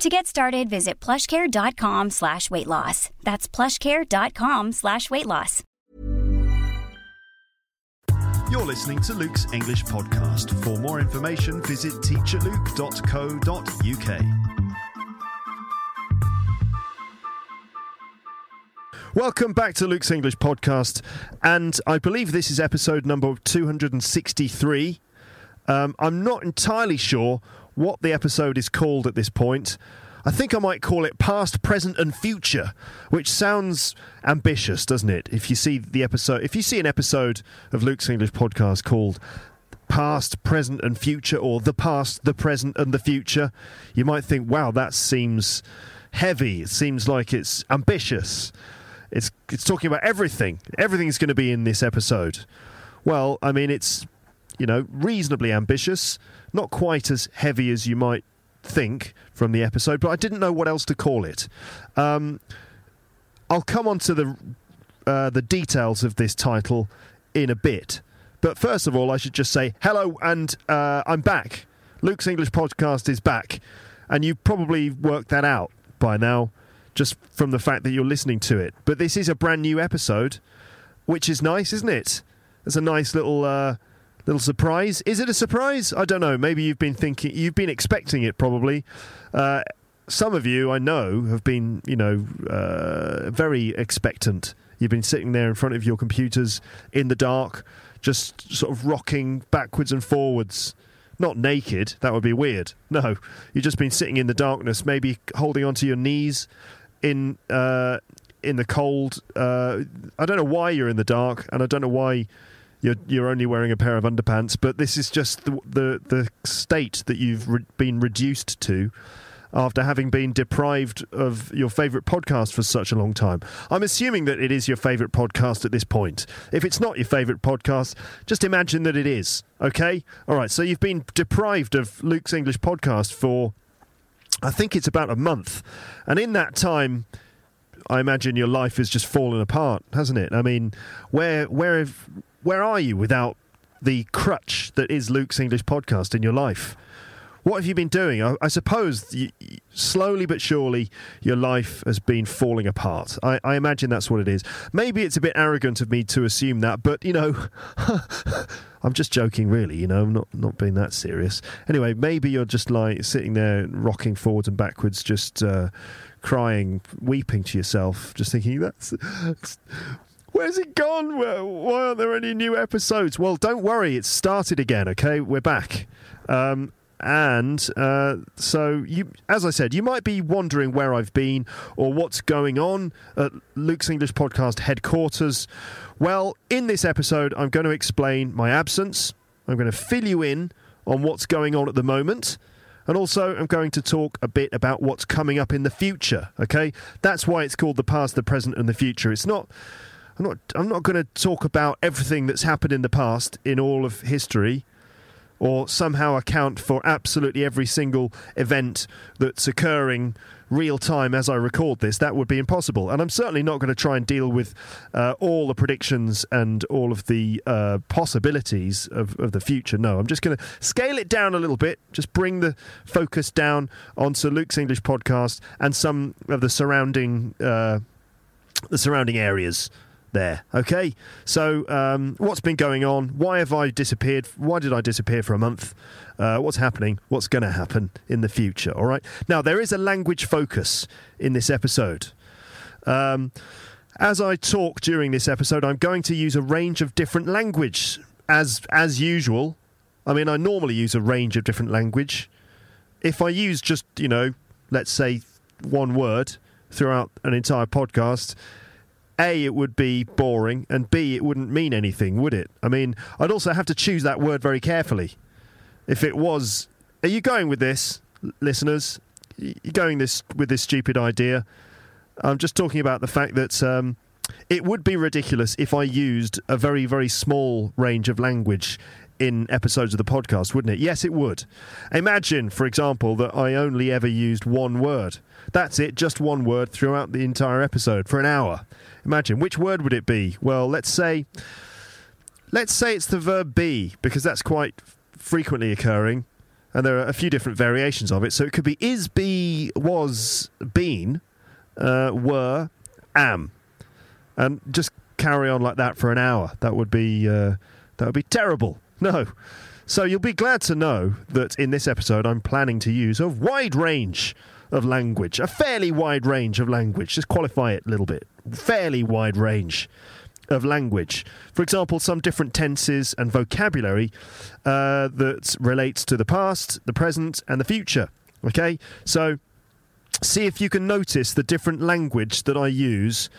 To get started, visit plushcare.com slash weight loss. That's plushcare.com slash weight loss. You're listening to Luke's English podcast. For more information, visit teacherluke.co.uk. Welcome back to Luke's English podcast, and I believe this is episode number 263. Um, I'm not entirely sure what the episode is called at this point. I think I might call it Past, Present, and Future, which sounds ambitious, doesn't it? If you see the episode, if you see an episode of Luke's English podcast called Past, Present, and Future, or The Past, the Present, and the Future, you might think, wow, that seems heavy. It seems like it's ambitious. It's it's talking about everything. Everything's going to be in this episode. Well, I mean, it's you know reasonably ambitious, not quite as heavy as you might think from the episode, but I didn't know what else to call it. Um, I'll come on to the uh, the details of this title in a bit. But first of all, I should just say hello, and uh, I'm back. Luke's English podcast is back, and you've probably worked that out by now, just from the fact that you're listening to it. But this is a brand new episode, which is nice, isn't it? It's a nice little uh, little surprise. Is it a surprise? I don't know. Maybe you've been thinking, you've been expecting it, probably. Uh, some of you, I know, have been, you know, uh, very expectant. You've been sitting there in front of your computers in the dark, just sort of rocking backwards and forwards. Not naked, that would be weird. No, you've just been sitting in the darkness, maybe holding onto your knees in uh, in the cold. Uh, I don't know why you're in the dark, and I don't know why you're you're only wearing a pair of underpants. But this is just the the, the state that you've re- been reduced to after having been deprived of your favourite podcast for such a long time. I'm assuming that it is your favourite podcast at this point. If it's not your favourite podcast, just imagine that it is. Okay? All right, so you've been deprived of Luke's English podcast for, I think it's about a month. And in that time, I imagine your life has just fallen apart, hasn't it? I mean, where, where, have, where are you without the crutch that is Luke's English podcast in your life? What have you been doing? I, I suppose you, slowly but surely your life has been falling apart. I, I, imagine that's what it is. Maybe it's a bit arrogant of me to assume that, but you know, I'm just joking, really. You know, I'm not not being that serious. Anyway, maybe you're just like sitting there rocking forwards and backwards, just uh, crying, weeping to yourself, just thinking that's. Where's it gone? Why aren't there any new episodes? Well, don't worry, it's started again. Okay, we're back. Um, and uh, so you as i said you might be wondering where i've been or what's going on at luke's english podcast headquarters well in this episode i'm going to explain my absence i'm going to fill you in on what's going on at the moment and also i'm going to talk a bit about what's coming up in the future okay that's why it's called the past the present and the future it's not i'm not i'm not going to talk about everything that's happened in the past in all of history or somehow account for absolutely every single event that's occurring real time as I record this, that would be impossible. And I'm certainly not going to try and deal with uh, all the predictions and all of the uh, possibilities of, of the future. No, I'm just going to scale it down a little bit, just bring the focus down onto Luke's English podcast and some of the surrounding uh, the surrounding areas there. Okay, so um, what's been going on? Why have I disappeared? Why did I disappear for a month? Uh, what's happening? What's going to happen in the future? All right. Now there is a language focus in this episode. Um, as I talk during this episode, I'm going to use a range of different language as as usual. I mean, I normally use a range of different language. If I use just you know, let's say one word throughout an entire podcast, a, it would be boring, and B, it wouldn't mean anything, would it? I mean, I'd also have to choose that word very carefully. If it was, are you going with this, listeners? You're going this with this stupid idea? I'm just talking about the fact that um, it would be ridiculous if I used a very, very small range of language in episodes of the podcast, wouldn't it? Yes, it would. Imagine, for example, that I only ever used one word. That's it, just one word throughout the entire episode for an hour. Imagine, which word would it be? Well, let's say let's say it's the verb be because that's quite frequently occurring and there are a few different variations of it. So it could be is, be, was, been, uh, were, am, and just carry on like that for an hour. That would be uh, that would be terrible. No. So you'll be glad to know that in this episode I'm planning to use a wide range of language, a fairly wide range of language. Just qualify it a little bit. Fairly wide range of language. For example, some different tenses and vocabulary uh, that relates to the past, the present, and the future. Okay, so see if you can notice the different language that I use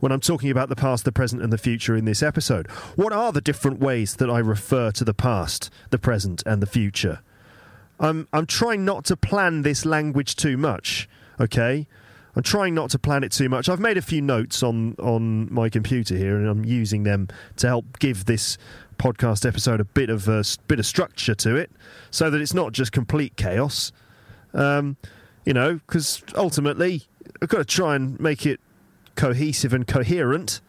when I'm talking about the past, the present, and the future in this episode. What are the different ways that I refer to the past, the present, and the future? I'm, I'm trying not to plan this language too much, okay? I'm trying not to plan it too much. I've made a few notes on, on my computer here, and I'm using them to help give this podcast episode a bit of a bit of structure to it, so that it's not just complete chaos. Um, you know, because ultimately I've got to try and make it cohesive and coherent.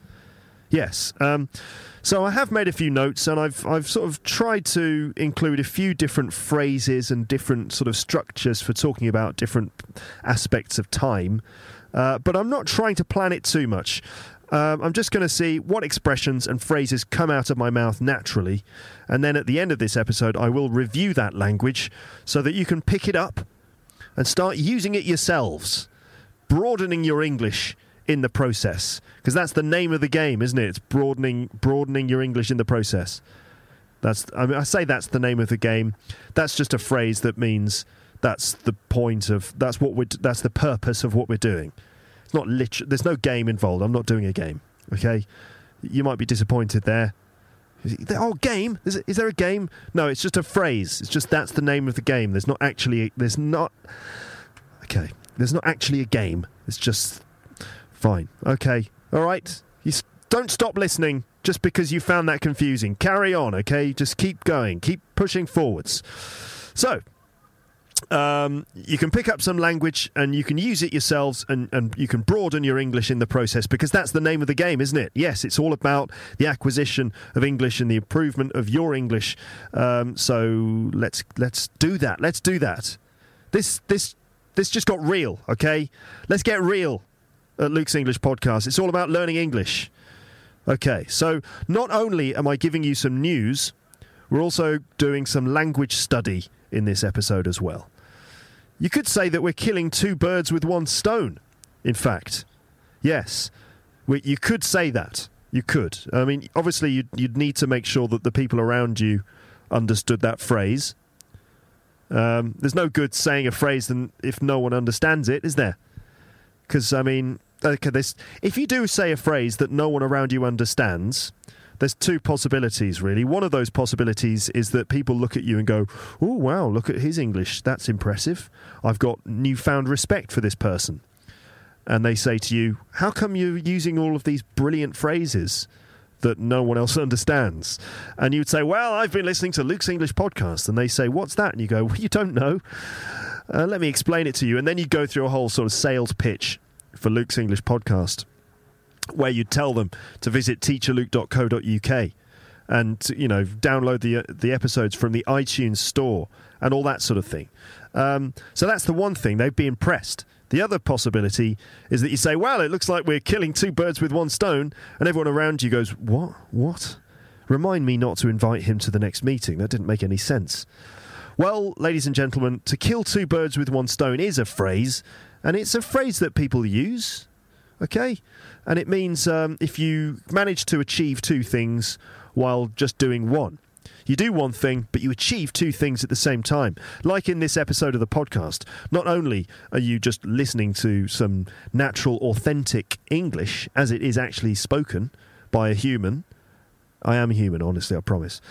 Yes. Um, so I have made a few notes, and I've I've sort of tried to include a few different phrases and different sort of structures for talking about different aspects of time. Uh, but I'm not trying to plan it too much. Um, I'm just going to see what expressions and phrases come out of my mouth naturally, and then at the end of this episode, I will review that language so that you can pick it up and start using it yourselves, broadening your English in the process because that's the name of the game, isn't it? It's broadening broadening your English in the process. That's I mean I say that's the name of the game. That's just a phrase that means that's the point of that's what we that's the purpose of what we're doing. It's not literal. There's no game involved. I'm not doing a game. Okay, you might be disappointed there. Oh, game? Is, it, is there a game? No, it's just a phrase. It's just that's the name of the game. There's not actually. There's not. Okay, there's not actually a game. It's just Fine. Okay. All right. You s- don't stop listening just because you found that confusing. Carry on, okay? Just keep going. Keep pushing forwards. So, um, you can pick up some language and you can use it yourselves and, and you can broaden your English in the process because that's the name of the game, isn't it? Yes, it's all about the acquisition of English and the improvement of your English. Um, so let's let's do that. Let's do that. This this this just got real, okay? Let's get real at Luke's English podcast. It's all about learning English. Okay, so not only am I giving you some news, we're also doing some language study in this episode as well. You could say that we're killing two birds with one stone, in fact. Yes, we, you could say that. You could. I mean, obviously, you'd, you'd need to make sure that the people around you understood that phrase. Um, there's no good saying a phrase than if no one understands it, is there? Because I mean, okay, this if you do say a phrase that no one around you understands, there's two possibilities really. One of those possibilities is that people look at you and go, "Oh wow, look at his English. That's impressive. I've got newfound respect for this person." And they say to you, "How come you're using all of these brilliant phrases?" That no one else understands. And you'd say, Well, I've been listening to Luke's English podcast. And they say, What's that? And you go, Well, you don't know. Uh, let me explain it to you. And then you go through a whole sort of sales pitch for Luke's English podcast, where you tell them to visit teacherluke.co.uk and you know download the the episodes from the iTunes store and all that sort of thing. Um, so that's the one thing they'd be impressed. The other possibility is that you say, "Well, it looks like we're killing two birds with one stone," and everyone around you goes, "What? What?" Remind me not to invite him to the next meeting. That didn't make any sense. Well, ladies and gentlemen, to kill two birds with one stone is a phrase, and it's a phrase that people use. Okay? And it means um, if you manage to achieve two things while just doing one. You do one thing, but you achieve two things at the same time. Like in this episode of the podcast, not only are you just listening to some natural, authentic English as it is actually spoken by a human, I am a human, honestly, I promise.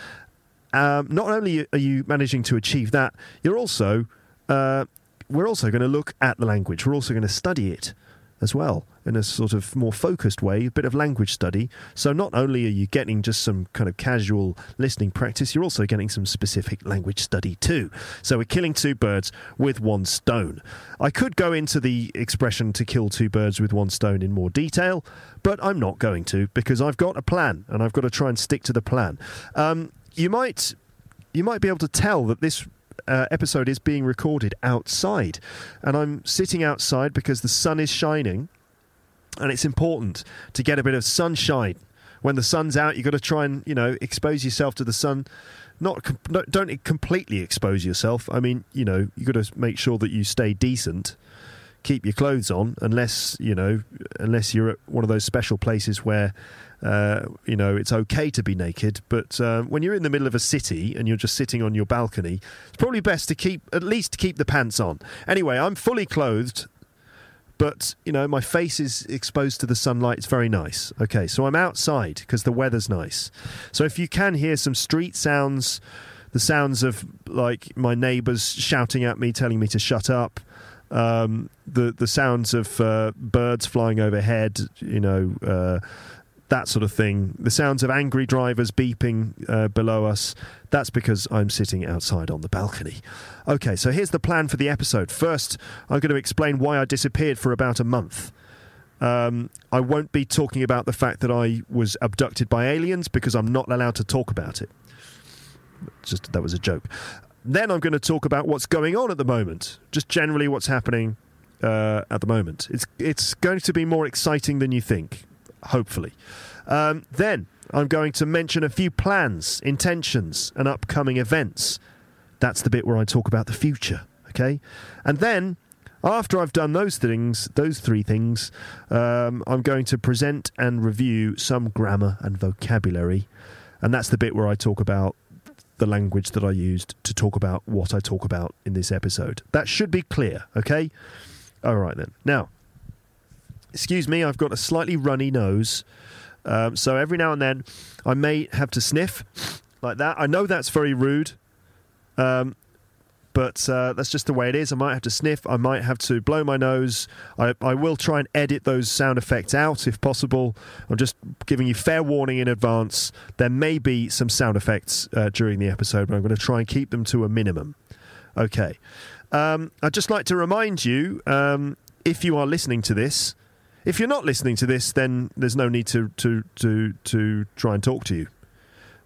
Um, not only are you managing to achieve that, you're also uh, we're also going to look at the language. We're also going to study it as well in a sort of more focused way, a bit of language study. So not only are you getting just some kind of casual listening practice, you're also getting some specific language study too. So we're killing two birds with one stone. I could go into the expression to kill two birds with one stone in more detail, but I'm not going to because I've got a plan and I've got to try and stick to the plan. Um, you might you might be able to tell that this uh, episode is being recorded outside. And I'm sitting outside because the sun is shining. And it's important to get a bit of sunshine. When the sun's out, you've got to try and, you know, expose yourself to the sun. Not, not don't completely expose yourself. I mean, you know, you've got to make sure that you stay decent keep your clothes on unless you know unless you're at one of those special places where uh, you know, it's okay to be naked, but uh, when you're in the middle of a city and you're just sitting on your balcony, it's probably best to keep at least keep the pants on. Anyway, I'm fully clothed, but you know, my face is exposed to the sunlight. It's very nice. Okay, so I'm outside because the weather's nice. So if you can hear some street sounds, the sounds of like my neighbours shouting at me, telling me to shut up. Um, the the sounds of uh, birds flying overhead, you know, uh, that sort of thing. The sounds of angry drivers beeping uh, below us. That's because I'm sitting outside on the balcony. Okay, so here's the plan for the episode. First, I'm going to explain why I disappeared for about a month. Um, I won't be talking about the fact that I was abducted by aliens because I'm not allowed to talk about it. Just that was a joke. Then I'm going to talk about what's going on at the moment, just generally what's happening uh, at the moment. It's it's going to be more exciting than you think hopefully. Um, then I'm going to mention a few plans, intentions, and upcoming events. That's the bit where I talk about the future, okay? And then, after I've done those things, those three things, um, I'm going to present and review some grammar and vocabulary. And that's the bit where I talk about the language that I used to talk about what I talk about in this episode. That should be clear, okay? All right, then. Now, excuse me, I've got a slightly runny nose. Um, so every now and then I may have to sniff like that. I know that's very rude, um, but uh, that's just the way it is. I might have to sniff. I might have to blow my nose. I, I will try and edit those sound effects out if possible. I'm just giving you fair warning in advance. There may be some sound effects uh, during the episode, but I'm going to try and keep them to a minimum. Okay. Um, I'd just like to remind you um, if you are listening to this, if you're not listening to this, then there's no need to to to to try and talk to you.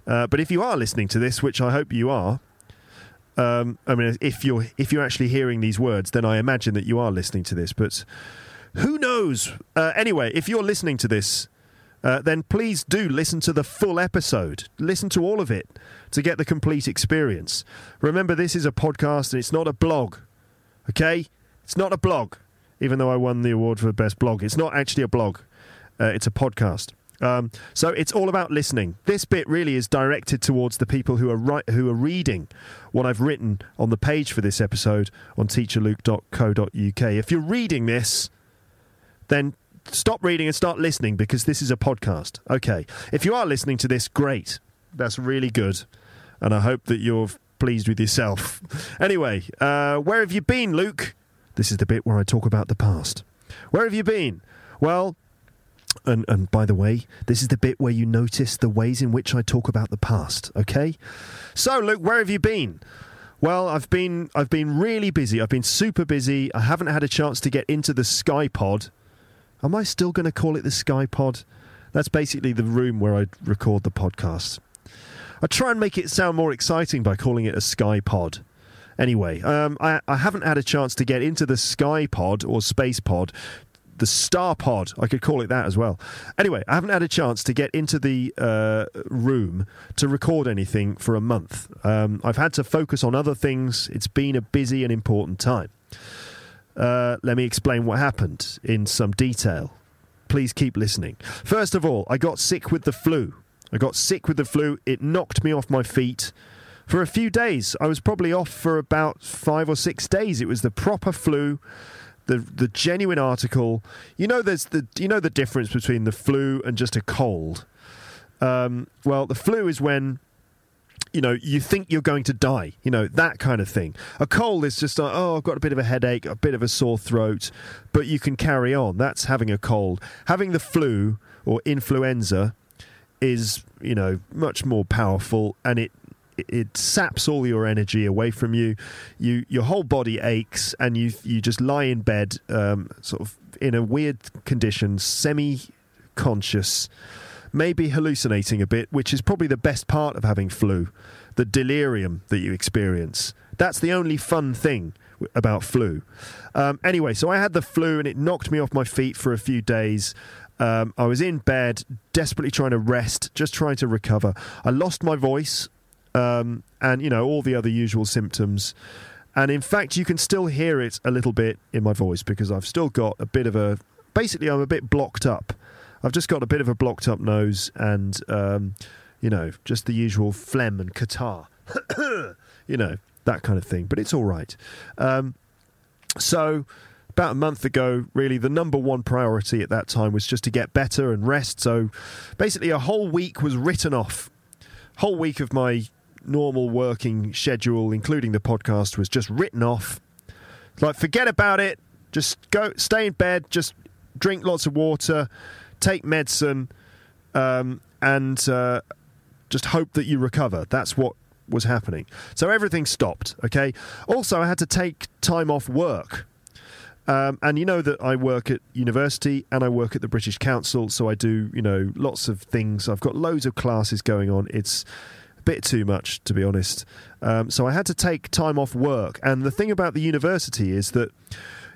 Uh, but if you are listening to this, which I hope you are, um, I mean, if you're if you're actually hearing these words, then I imagine that you are listening to this. But who knows? Uh, anyway, if you're listening to this, uh, then please do listen to the full episode. Listen to all of it to get the complete experience. Remember, this is a podcast and it's not a blog. Okay, it's not a blog even though I won the award for best blog. It's not actually a blog, uh, it's a podcast. Um, so it's all about listening. This bit really is directed towards the people who are ri- who are reading what I've written on the page for this episode on teacherluke.co.uk. If you're reading this, then stop reading and start listening because this is a podcast. Okay. If you are listening to this, great. That's really good. And I hope that you're pleased with yourself. Anyway, uh, where have you been, Luke? This is the bit where I talk about the past. Where have you been? Well, and, and by the way, this is the bit where you notice the ways in which I talk about the past, okay? So, Luke, where have you been? Well, I've been I've been really busy. I've been super busy. I haven't had a chance to get into the Skypod. Am I still going to call it the Skypod? That's basically the room where I record the podcast. I try and make it sound more exciting by calling it a Skypod. Anyway, um, I, I haven't had a chance to get into the Sky Pod or Space Pod the Star Pod. I could call it that as well. Anyway, I haven't had a chance to get into the uh, room to record anything for a month. Um, I've had to focus on other things. It's been a busy and important time. Uh, let me explain what happened in some detail. Please keep listening. First of all, I got sick with the flu. I got sick with the flu. It knocked me off my feet for a few days. I was probably off for about five or six days. It was the proper flu, the the genuine article. You know, there's the you know the difference between the flu and just a cold. Um, well, the flu is when you know, you think you're going to die, you know, that kind of thing. A cold is just like, oh, I've got a bit of a headache, a bit of a sore throat, but you can carry on. That's having a cold. Having the flu or influenza is, you know, much more powerful and it it saps all your energy away from you. You your whole body aches, and you you just lie in bed, um, sort of in a weird condition, semi conscious, maybe hallucinating a bit, which is probably the best part of having flu, the delirium that you experience. That's the only fun thing about flu. Um, anyway, so I had the flu, and it knocked me off my feet for a few days. Um, I was in bed, desperately trying to rest, just trying to recover. I lost my voice, um, and you know all the other usual symptoms. And in fact, you can still hear it a little bit in my voice because I've still got a bit of a. Basically, I'm a bit blocked up. I've just got a bit of a blocked up nose and, um, you know, just the usual phlegm and catarrh. you know, that kind of thing. But it's all right. Um, so about a month ago, really, the number one priority at that time was just to get better and rest. So basically, a whole week was written off. Whole week of my normal working schedule, including the podcast, was just written off. Like, forget about it. Just go, stay in bed, just drink lots of water, take medicine, um, and uh, just hope that you recover. That's what was happening. So everything stopped, okay? Also, I had to take time off work um, and you know that I work at university and I work at the British Council, so I do, you know, lots of things. I've got loads of classes going on. It's a bit too much, to be honest. Um, so I had to take time off work. And the thing about the university is that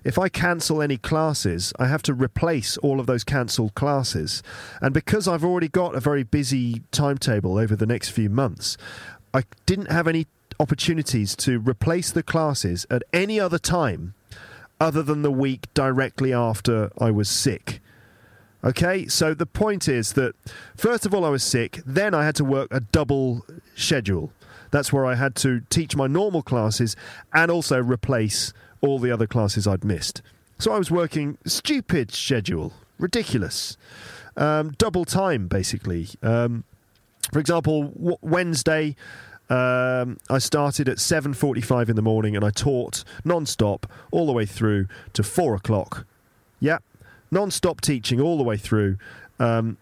if I cancel any classes, I have to replace all of those cancelled classes. And because I've already got a very busy timetable over the next few months, I didn't have any opportunities to replace the classes at any other time other than the week directly after I was sick. Okay, so the point is that first of all, I was sick, then I had to work a double schedule. That's where I had to teach my normal classes and also replace all the other classes I'd missed. So I was working stupid schedule, ridiculous, um, double time basically. Um, for example, Wednesday um, I started at 7.45 in the morning and I taught non-stop all the way through to 4 o'clock. Yeah, non-stop teaching all the way through. Um,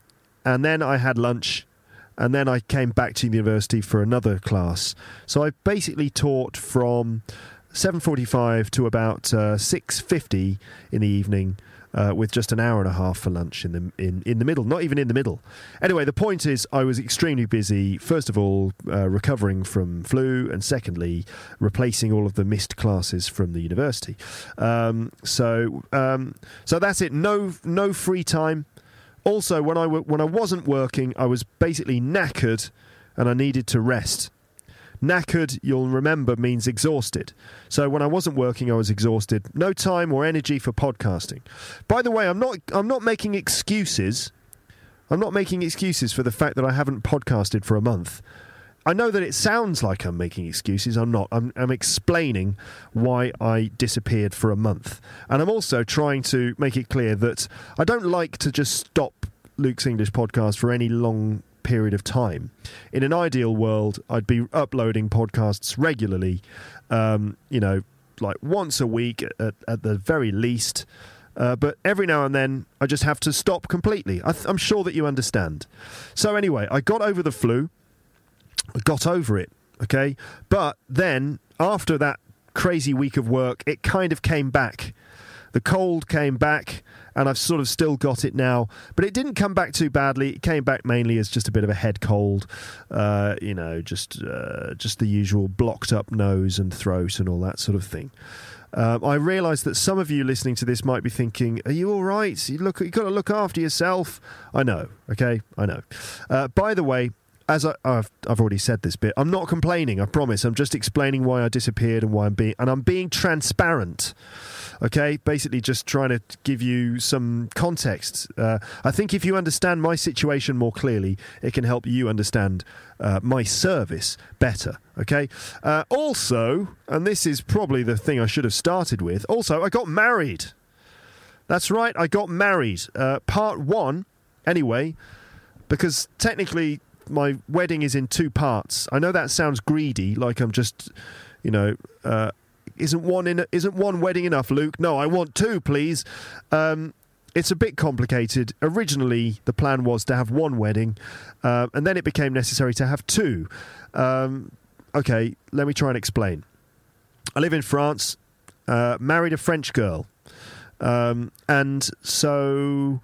and then I had lunch and then I came back to university for another class. So I basically taught from 7.45 to about uh, 6.50 in the evening uh, with just an hour and a half for lunch in the in, in the middle, not even in the middle. Anyway, the point is, I was extremely busy. First of all, uh, recovering from flu, and secondly, replacing all of the missed classes from the university. Um, so um, so that's it. No no free time. Also, when I w- when I wasn't working, I was basically knackered, and I needed to rest. Knackered, you'll remember, means exhausted. So when I wasn't working, I was exhausted. No time or energy for podcasting. By the way, I'm not I'm not making excuses. I'm not making excuses for the fact that I haven't podcasted for a month. I know that it sounds like I'm making excuses. I'm not. I'm, I'm, explaining why I disappeared for a month. And I'm also trying to make it clear that I don't like to just stop Luke's English podcast for any long period of time. In an ideal world, I'd be uploading podcasts regularly, um, you know, like once a week at, at the very least. Uh, but every now and then, I just have to stop completely. I am sure that you understand. So, anyway, I got over the flu, I got over it, okay? But then, after that crazy week of work, it kind of came back. The cold came back and I've sort of still got it now. But it didn't come back too badly. It came back mainly as just a bit of a head cold, uh, you know, just uh, just the usual blocked up nose and throat and all that sort of thing. Um, I realise that some of you listening to this might be thinking, "Are you all right? You look, you got to look after yourself." I know, okay, I know. Uh, by the way, as I, have I've already said this bit, I'm not complaining. I promise. I'm just explaining why I disappeared and why I'm being, and I'm being transparent. Okay, basically just trying to give you some context. Uh, I think if you understand my situation more clearly, it can help you understand uh, my service better. Okay. Uh, also, and this is probably the thing I should have started with. Also, I got married. That's right, I got married. Uh, part one, anyway, because technically my wedding is in two parts. I know that sounds greedy, like I'm just, you know, uh, isn't one in isn't one wedding enough, Luke? No, I want two, please. Um, it's a bit complicated. Originally, the plan was to have one wedding, uh, and then it became necessary to have two. Um, okay, let me try and explain. I live in France, uh, married a French girl, um, and so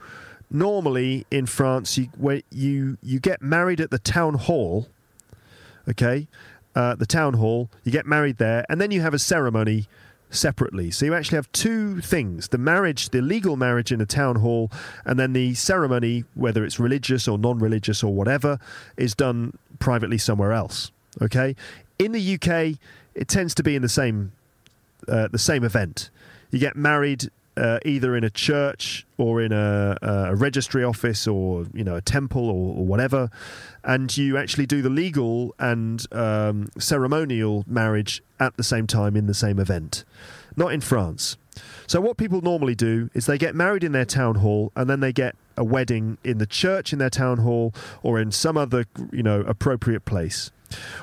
normally in France, you you you get married at the town hall. Okay, uh, the town hall. You get married there, and then you have a ceremony separately. So you actually have two things the marriage, the legal marriage in a town hall, and then the ceremony, whether it's religious or non religious or whatever, is done privately somewhere else. Okay? In the UK, it tends to be in the same, uh, the same event. You get married uh, either in a church or in a, a, registry office or you know a temple or, or whatever, and you actually do the legal and um, ceremonial marriage at the same time in the same event. Not in France. So what people normally do is they get married in their town hall and then they get a wedding in the church in their town hall or in some other you know appropriate place.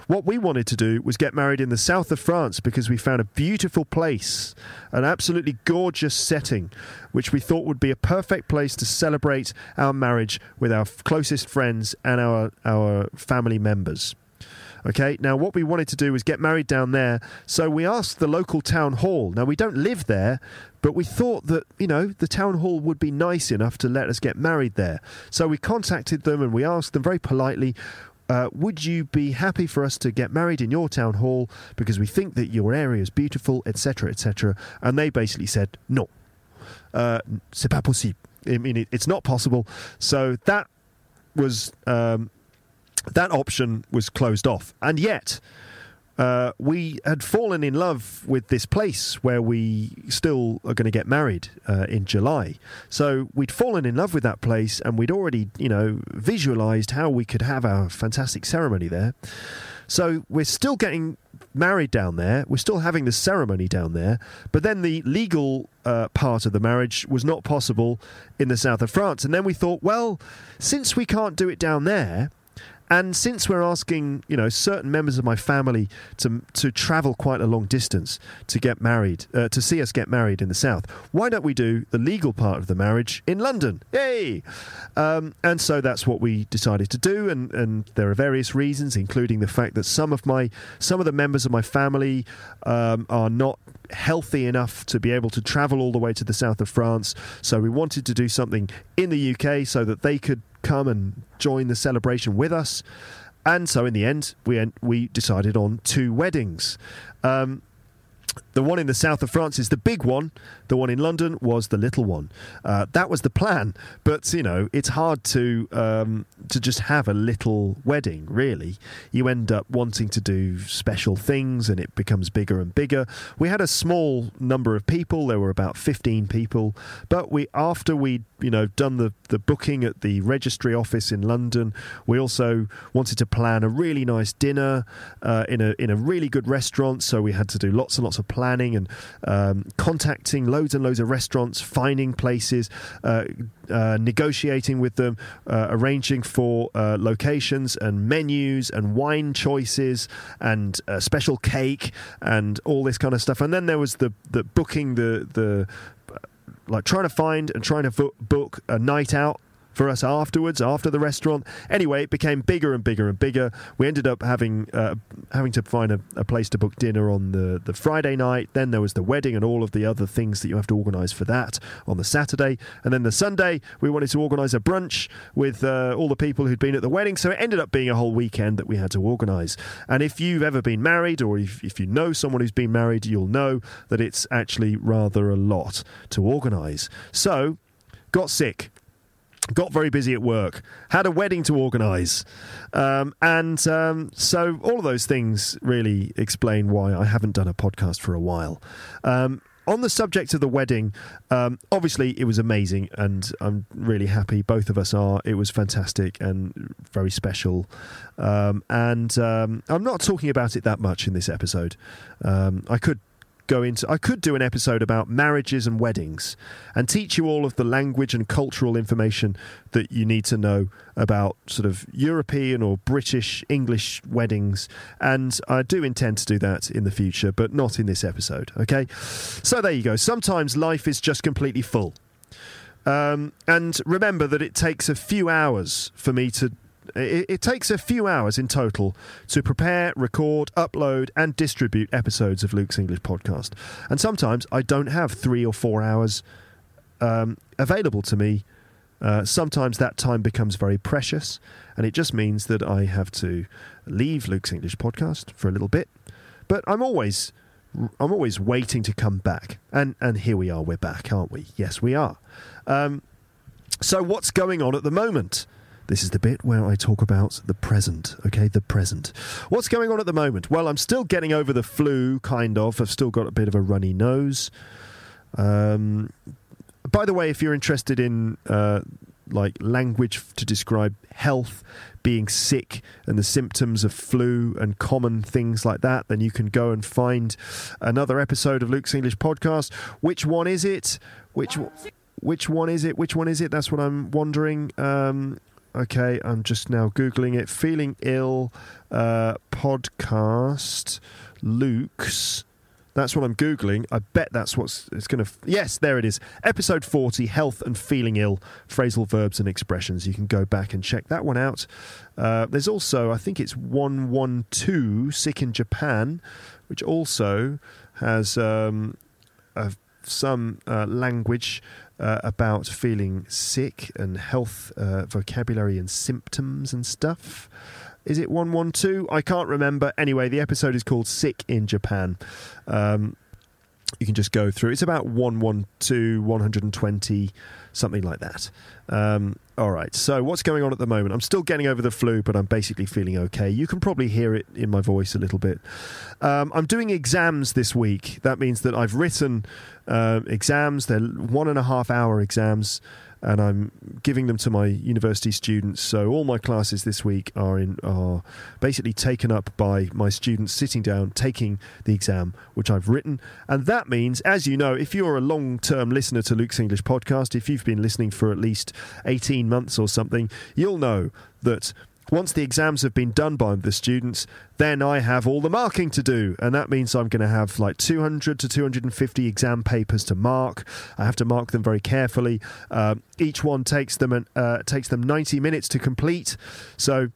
What we wanted to do was get married in the south of France because we found a beautiful place, an absolutely gorgeous setting, which we thought would be a perfect place to celebrate our marriage with our closest friends and our, our family members. Okay, now what we wanted to do was get married down there, so we asked the local town hall. Now we don't live there, but we thought that, you know, the town hall would be nice enough to let us get married there. So we contacted them and we asked them very politely, uh, would you be happy for us to get married in your town hall because we think that your area is beautiful, etc., etc.? And they basically said, no, uh, c'est pas possible. I mean, it, it's not possible. So that was um, that option was closed off, and yet uh, we had fallen in love with this place where we still are going to get married uh, in July. So we'd fallen in love with that place and we'd already, you know, visualized how we could have our fantastic ceremony there. So we're still getting married down there. We're still having the ceremony down there. But then the legal uh, part of the marriage was not possible in the south of France. And then we thought, well, since we can't do it down there, and since we're asking, you know, certain members of my family to to travel quite a long distance to get married, uh, to see us get married in the south, why don't we do the legal part of the marriage in London? Yay! Um, and so that's what we decided to do. And and there are various reasons, including the fact that some of my some of the members of my family um, are not healthy enough to be able to travel all the way to the south of France. So we wanted to do something in the UK so that they could come and join the celebration with us. And so in the end, we we decided on two weddings. Um, the one in the south of France is the big one. The one in London was the little one. Uh, that was the plan. But you know, it's hard to um, to just have a little wedding. Really, you end up wanting to do special things, and it becomes bigger and bigger. We had a small number of people. There were about fifteen people. But we, after we you know done the the booking at the registry office in London, we also wanted to plan a really nice dinner uh, in a in a really good restaurant. So we had to do lots and lots of planning and um, contacting loads and loads of restaurants, finding places, uh, uh, negotiating with them, uh, arranging for uh, locations and menus and wine choices and special cake and all this kind of stuff. And then there was the, the booking the the like trying to find and trying to book a night out for us afterwards, after the restaurant. Anyway, it became bigger and bigger and bigger. We ended up having uh, having to find a, a, place to book dinner on the, the Friday night. Then there was the wedding and all of the other things that you have to organise for that on the Saturday. And then the Sunday, we wanted to organise a brunch with uh, all the people who'd been at the wedding. So it ended up being a whole weekend that we had to organise. And if you've ever been married or if, if you know someone who's been married, you'll know that it's actually rather a lot to organise. So, got sick got very busy at work, had a wedding to organise. Um, and um, so all of those things really explain why I haven't done a podcast for a while. Um, on the subject of the wedding, um, obviously it was amazing, and I'm really happy. Both of us are. It was fantastic and very special. Um, and um, I'm not talking about it that much in this episode. I could go into. I could do an episode about marriages and weddings and teach you all of the language and cultural information that you need to know about sort of European or British English weddings. And I do intend to do that in the future, but not in this episode. Okay. So there you go. Sometimes life is just completely full. Um, and remember that it takes a few hours for me to it, it, takes a few hours in total to prepare, record, upload, and distribute episodes of Luke's English podcast. And sometimes I don't have three or four hours um, available to me. Uh, sometimes that time becomes very precious, and it just means that I have to leave Luke's English podcast for a little bit. But I'm always, I'm always waiting to come back, and and here we are. We're back, aren't we? Yes, we are. Um, so what's going on at the moment? This is the bit where I talk about the present, okay? The present. What's going on at the moment? Well, I'm still getting over the flu, kind of. I've still got a bit of a runny nose. Um, by the way, if you're interested in uh, like language to describe health, being sick, and the symptoms of flu and common things like that, then you can go and find another episode of Luke's English podcast. Which one is it? Which which one is it? Which one is it? That's what I'm wondering. Um, Okay, I'm just now Googling it. Feeling ill uh, podcast, Luke's. That's what I'm Googling. I bet that's what's it's going to. Yes, there it is. Episode 40 Health and Feeling Ill, Phrasal Verbs and Expressions. You can go back and check that one out. Uh, there's also, I think it's 112 Sick in Japan, which also has um, a, some uh, language uh, about feeling sick and health uh, vocabulary and symptoms and stuff. Is it 112? I can't remember. Anyway, the episode is called Sick in Japan. Um, you can just go through. It's about 112, 120, something like that. Um, all right. So, what's going on at the moment? I'm still getting over the flu, but I'm basically feeling okay. You can probably hear it in my voice a little bit. Um, I'm doing exams this week. That means that I've written uh, exams. They're one and a half hour exams and I'm giving them to my university students. So all my classes this week are in are basically taken up by my students sitting down taking the exam which I've written, and that means, as you know, if you're a long-term listener to Luke's English podcast, if you've been listening for at least 18 months or something, you'll know that once the exams have been done by the students, then I have all the marking to do. And that means I'm going to have like 200 to 250 exam papers to mark. I have to mark them very carefully. Uh, each one takes them, uh, takes them 90 minutes to complete. So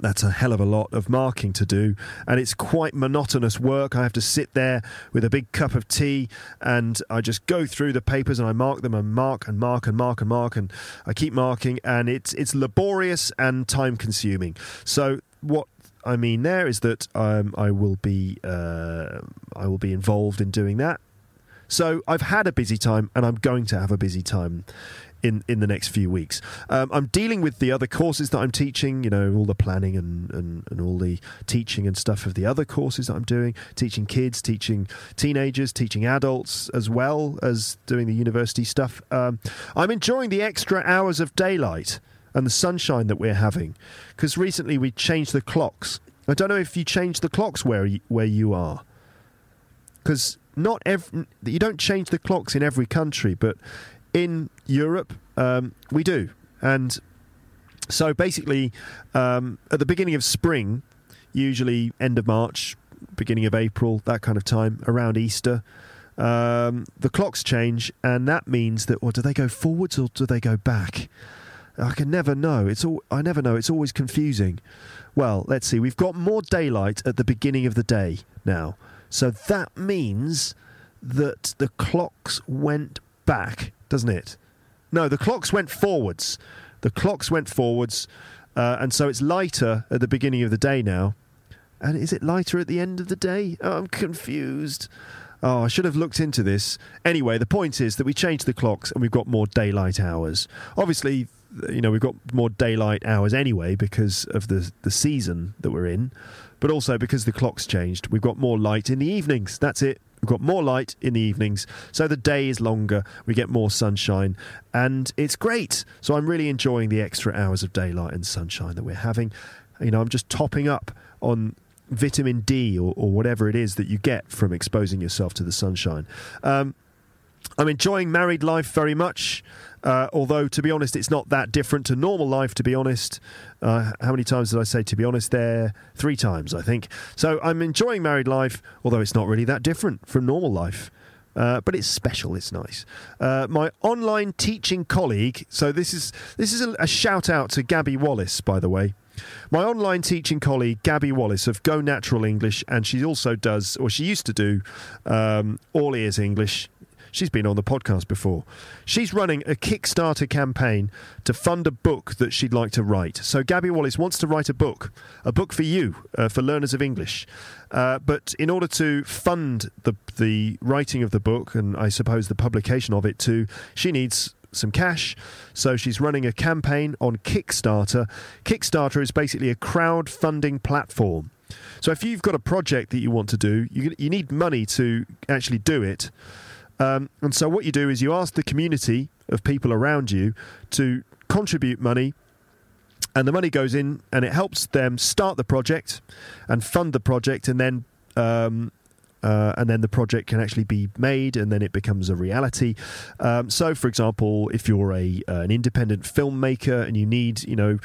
that's a hell of a lot of marking to do, and it's quite monotonous work. I have to sit there with a big cup of tea, and I just go through the papers and I mark them and mark and mark and mark and mark, and I keep marking, and it's it's laborious and time consuming. So what I mean there is that um, I will be uh, I will be involved in doing that. So I've had a busy time, and I'm going to have a busy time in, in the next few weeks. Um, I'm dealing with the other courses that I'm teaching, you know, all the planning and, and, and all the teaching and stuff of the other courses that I'm doing, teaching kids, teaching teenagers, teaching adults, as well as doing the university stuff. Um, I'm enjoying the extra hours of daylight and the sunshine that we're having because recently we changed the clocks. I don't know if you change the clocks where you, where you are because not every you don't change the clocks in every country, but in Europe, um, we do. And so basically, um, at the beginning of spring, usually end of March, beginning of April, that kind of time, around Easter, um, the clocks change, and that means that, or do they go forwards or do they go back? I can never know. It's all I never know. It's always confusing. Well, let's see. We've got more daylight at the beginning of the day now, so that means that the clocks went back doesn't it? No, the clocks went forwards. The clocks went forwards, uh, and so it's lighter at the beginning of the day now. And is it lighter at the end of the day? Oh, I'm confused. Oh, I should have looked into this. Anyway, the point is that we changed the clocks and we've got more daylight hours. Obviously, you know, we've got more daylight hours anyway because of the the season that we're in, but also because the clocks changed, we've got more light in the evenings. That's it. We've got more light in the evenings, so the day is longer. We get more sunshine, and it's great. So I'm really enjoying the extra hours of daylight and sunshine that we're having. You know, I'm just topping up on vitamin D or, or, whatever it is that you get from exposing yourself to the sunshine. Um, I'm enjoying married life very much. Uh, although, to be honest, it's not that different to normal life, to be honest. Uh, how many times did I say to be honest there? Three times, I think. So I'm enjoying married life, although it's not really that different from normal life. Uh, but it's special. It's nice. Uh, my online teaching colleague. So this is this is a, a, shout out to Gabby Wallace, by the way. My online teaching colleague Gabby Wallace of Go Natural English, and she also does, or she used to do, um, All Ears English. She's been on the podcast before. She's running a Kickstarter campaign to fund a book that she'd like to write. So, Gabby Wallace wants to write a book, a book for you, uh, for learners of English. Uh, but in order to fund the, the writing of the book and I suppose the publication of it too, she needs some cash. So she's running a campaign on Kickstarter. Kickstarter is basically a crowdfunding platform. So if you've got a project that you want to do, you, you need money to actually do it. Um, and so what you do is you ask the community of people around you to contribute money and the money goes in and it helps them start the project and fund the project and then um, uh, and then the project can actually be made and then it becomes a reality. Um, so, for example, if you're a uh, an independent filmmaker and you need, you know,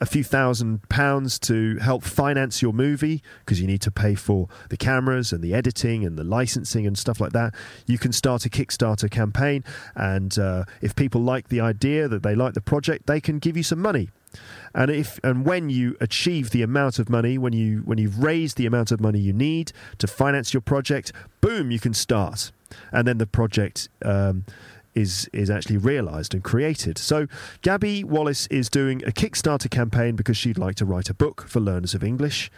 a few thousand pounds to help finance your movie because you need to pay for the cameras and the editing and the licensing and stuff like that. You can start a Kickstarter campaign, and uh, if people like the idea, that they like the project, they can give you some money. And if and when you achieve the amount of money, when you when you've raised the amount of money you need to finance your project, boom, you can start, and then the project. Um, is is actually realised and created. So Gabby Wallace is doing a Kickstarter campaign because she'd like to write a book for learners of English,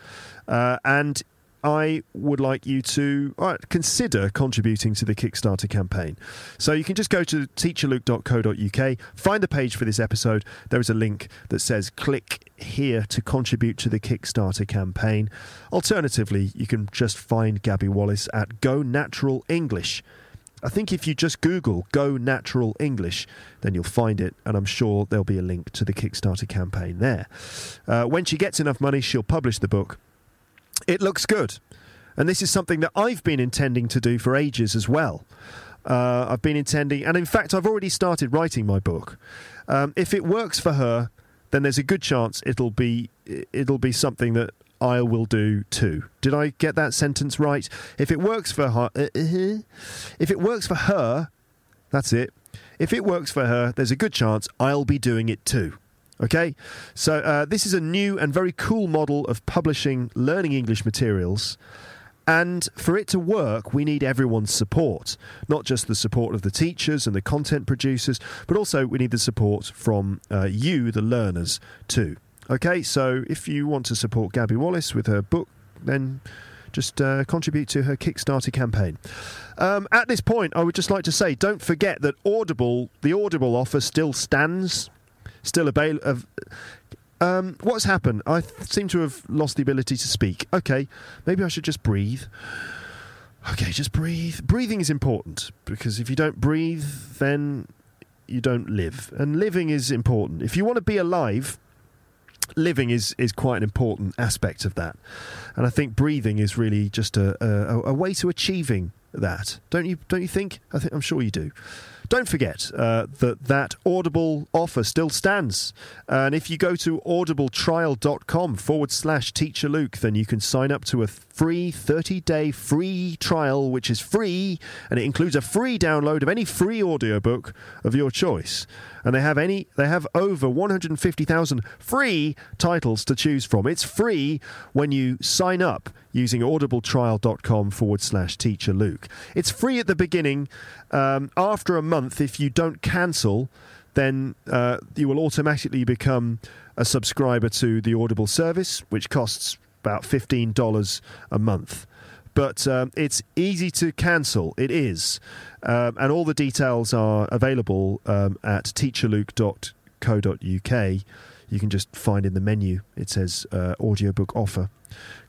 uh, and I would like you to consider contributing to the Kickstarter campaign. So you can just go to teacherluke.co.uk, find the page for this episode. There is a link that says click here to contribute to the Kickstarter campaign. Alternatively, you can just find Gabby Wallace at Go Natural English. I think if you just Google Go Natural English, then you'll find it, and I'm sure there'll be a link to the Kickstarter campaign there. Uh, when she gets enough money, she'll publish the book. It looks good. And this is something that I've been intending to do for ages as well. Uh, I've been intending, and in fact, I've already started writing my book. Um, if it works for her, then there's a good chance it'll be it'll be something that I will do too. Did I get that sentence right? If it works for her, uh, uh, if it works for her, that's it. If it works for her, there's a good chance I'll be doing it too. Okay, so uh, this is a new and very cool model of publishing learning English materials. And for it to work, we need everyone's support, not just the support of the teachers and the content producers, but also we need the support from uh, you, the learners, too. Okay, so if you want to support Gabby Wallace with her book, then just uh, contribute to her Kickstarter campaign. Um, at this point, I would just like to say, don't forget that Audible, the Audible offer still stands, still available. Um, what's happened? I th- seem to have lost the ability to speak. Okay, maybe I should just breathe. Okay, just breathe. Breathing is important because if you don't breathe, then you don't live. And living is important. If you want to be alive, living is is quite an important aspect of that, and I think breathing is really just a, a, a way to achieving that. Don't you? Don't you think? I think I'm sure you do. Don't forget uh, that that Audible offer still stands. And if you go to audibletrial.com forward slash teacher Luke, then you can sign up to a free 30 day free trial, which is free and it includes a free download of any free audiobook of your choice. And they have any they have over 150,000 free titles to choose from. It's free when you sign up using audibletrial.com forward slash teacher Luke. It's free at the beginning. Um, after a month, if you don't cancel, then uh, you will automatically become a subscriber to the Audible service, which costs about $15 a month. But um, it's easy to cancel. It is. Um, and all the details are available um, at teacherluke.co.uk. You can just find in the menu, it says uh, audiobook offer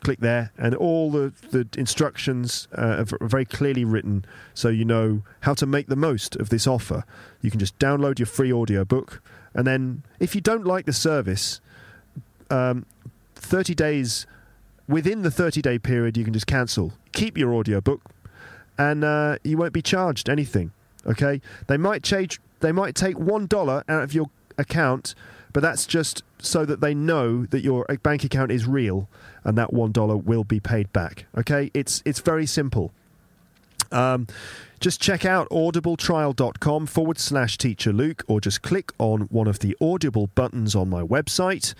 click there, and all the, the instructions uh, are very clearly written so you know how to make the most of this offer. You can just download your free audiobook, and then if you don't like the service, um, 30 days within the 30 day period, you can just cancel. Keep your audiobook, and uh, you won't be charged anything. Okay, they might change. They might take one dollar out of your account, but that's just so that they know that your bank account is real and that one dollar will be paid back. Okay, it's it's very simple. Um, just check out audibletrial.com forward slash teacher Luke or just click on one of the Audible buttons on my website.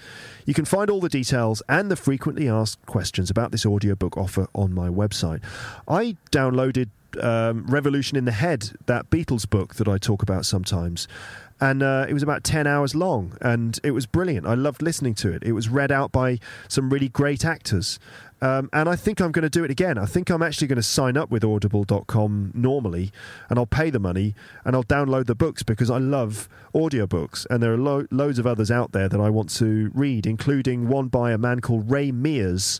You can find all the details and the frequently asked questions about this audiobook offer on my website. I downloaded um, Revolution in the Head, that Beatles book that I talk about sometimes. And uh, it was about 10 hours long, and it was brilliant. I loved listening to it. It was read out by some really great actors. Um, and I think I'm going to do it again. I think I'm actually going to sign up with audible.com normally and I'll pay the money and I'll download the books because I love audiobooks. And there are lo- loads of others out there that I want to read, including one by a man called Ray Mears.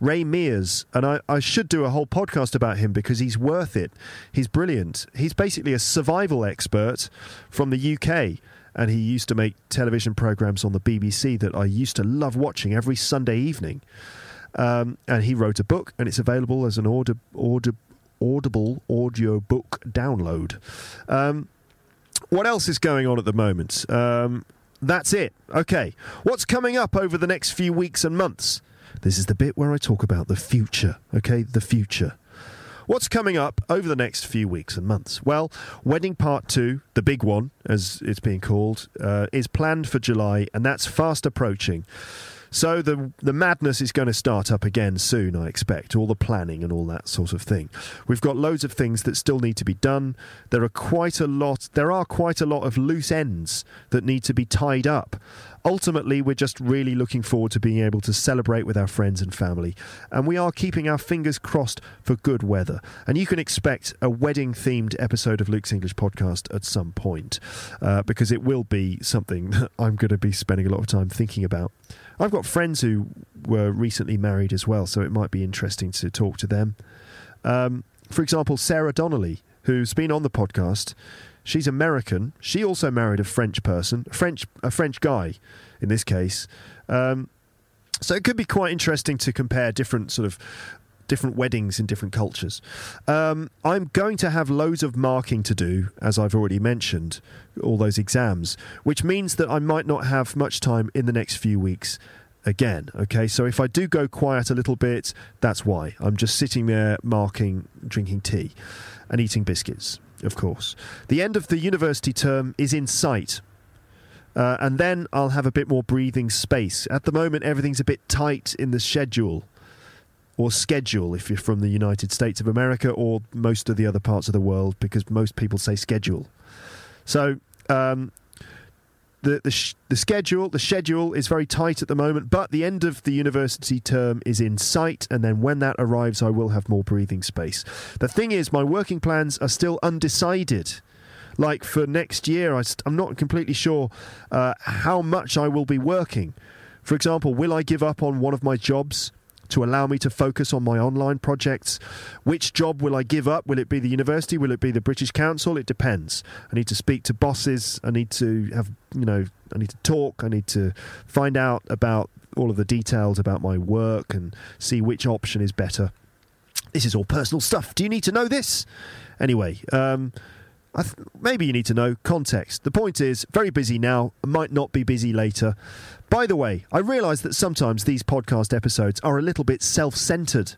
Ray Mears, and I, I should do a whole podcast about him because he's worth it. He's brilliant. He's basically a survival expert from the UK and he used to make television programs on the BBC that I used to love watching every Sunday evening. Um, and he wrote a book, and it's available as an audi- audi- audible audio book download. Um, what else is going on at the moment? Um, that's it. Okay. What's coming up over the next few weeks and months? This is the bit where I talk about the future. Okay, the future. What's coming up over the next few weeks and months? Well, Wedding Part 2, the big one, as it's being called, uh, is planned for July, and that's fast approaching. So the the madness is going to start up again soon, I expect. All the planning and all that sort of thing. We've got loads of things that still need to be done. There are quite a lot. There are quite a lot of loose ends that need to be tied up. Ultimately, we're just really looking forward to being able to celebrate with our friends and family, and we are keeping our fingers crossed for good weather. And you can expect a wedding-themed episode of Luke's English podcast at some point, uh, because it will be something that I'm going to be spending a lot of time thinking about. I've got friends who were recently married as well, so it might be interesting to talk to them. Um, for example, Sarah Donnelly, who's been on the podcast. She's American. She also married a French person, French a French guy, in this case. Um, so it could be quite interesting to compare different sort of different weddings in different cultures. Um, I'm going to have loads of marking to do, as I've already mentioned, all those exams, which means that I might not have much time in the next few weeks again. Okay, so if I do go quiet a little bit, that's why. I'm just sitting there marking, drinking tea, and eating biscuits, of course. The end of the university term is in sight. Uh, and then I'll have a bit more breathing space. At the moment, everything's a bit tight in the schedule or schedule if you're from the United States of America or most of the other parts of the world, because most people say schedule. So um, the the, sh- the schedule the schedule is very tight at the moment, but the end of the university term is in sight, and then when that arrives, I will have more breathing space. The thing is, my working plans are still undecided. Like for next year, I st- I'm not completely sure uh, how much I will be working. For example, will I give up on one of my jobs to allow me to focus on my online projects. Which job will I give up? Will it be the university? Will it be the British Council? It depends. I need to speak to bosses. I need to have, you know, I need to talk. I need to find out about all of the details about my work and see which option is better. This is all personal stuff. Do you need to know this? Anyway, um, th- maybe you need to know context. The point is, very busy now, might not be busy later. By the way, I realise that sometimes these podcast episodes are a little bit self centred.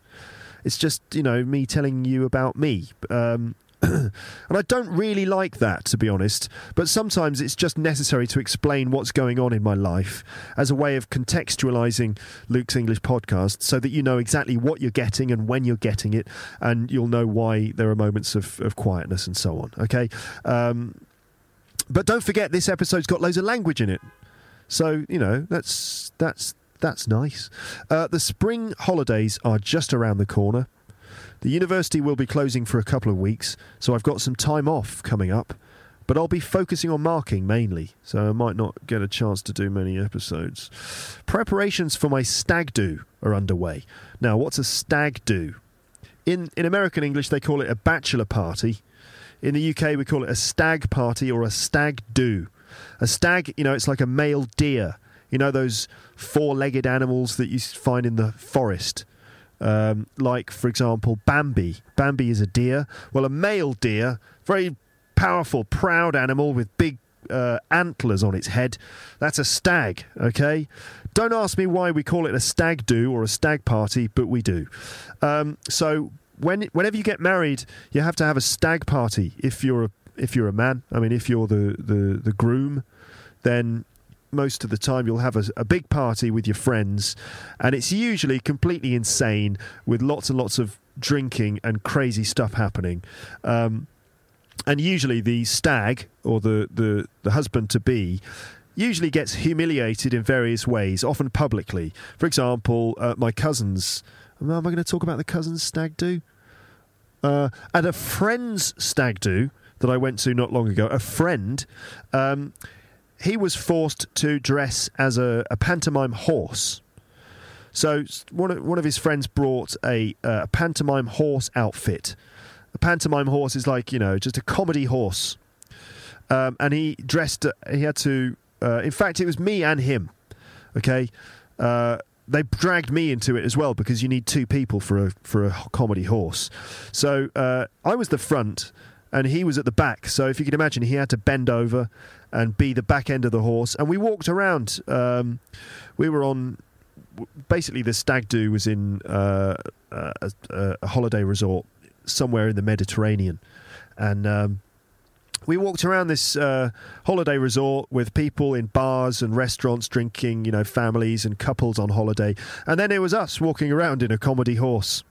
It's just, you know, me telling you about me. Um, and I don't really like that, to be honest, but sometimes it's just necessary to explain what's going on in my life as a way of contextualizing Luke's English podcast so that you know exactly what you're getting and when you're getting it, and you'll know why there are moments of, of quietness and so on. Okay? Um, but don't forget, this episode's got loads of language in it. So, you know, that's, that's, that's nice. Uh, the spring holidays are just around the corner. The university will be closing for a couple of weeks, so I've got some time off coming up. But I'll be focusing on marking mainly, so I might not get a chance to do many episodes. Preparations for my stag do are underway. Now, what's a stag do? In, in American English, they call it a bachelor party. In the UK, we call it a stag party or a stag do. A stag, you know, it's like a male deer You know those four-legged animals that you find in the forest. Um, like, for example, Bambi. Bambi is a deer. Well, a male deer, very powerful, proud animal with big uh, antlers on its head. That's a stag, okay? Don't ask me why we call it a stag do or a stag party, but we do. Um, so when whenever you get married, you have to have a stag party. If you're a, if you're a man, I mean, if you're the the, the groom, then most of the time you'll have a, a, big party with your friends, and it's usually completely insane with lots and lots of drinking and crazy stuff happening. Um, and usually the stag or the, the, the husband to be usually gets humiliated in various ways, often publicly. For example, uh, my cousins. Am I going to talk about the cousins stag do? Uh, at a friend's stag do that I went to not long ago, a friend, um, he was forced to dress as a, a pantomime horse. So one of, one of his friends brought a, uh, a pantomime horse outfit. A pantomime horse is like you know just a comedy horse, um, and he dressed. He had to uh, in fact, it was me and him. Okay, uh, they dragged me into it as well because you need two people for a for a comedy horse. So uh, I was the front, and he was at the back. So if you can imagine, he had to bend over and be the back end of the horse. And we walked around. Um, we were on. Basically, the stag do was in uh, a, a, holiday resort somewhere in the Mediterranean, and um, we walked around this uh, holiday resort with people in bars and restaurants drinking, you know, families and couples on holiday. And then it was us walking around in a comedy horse.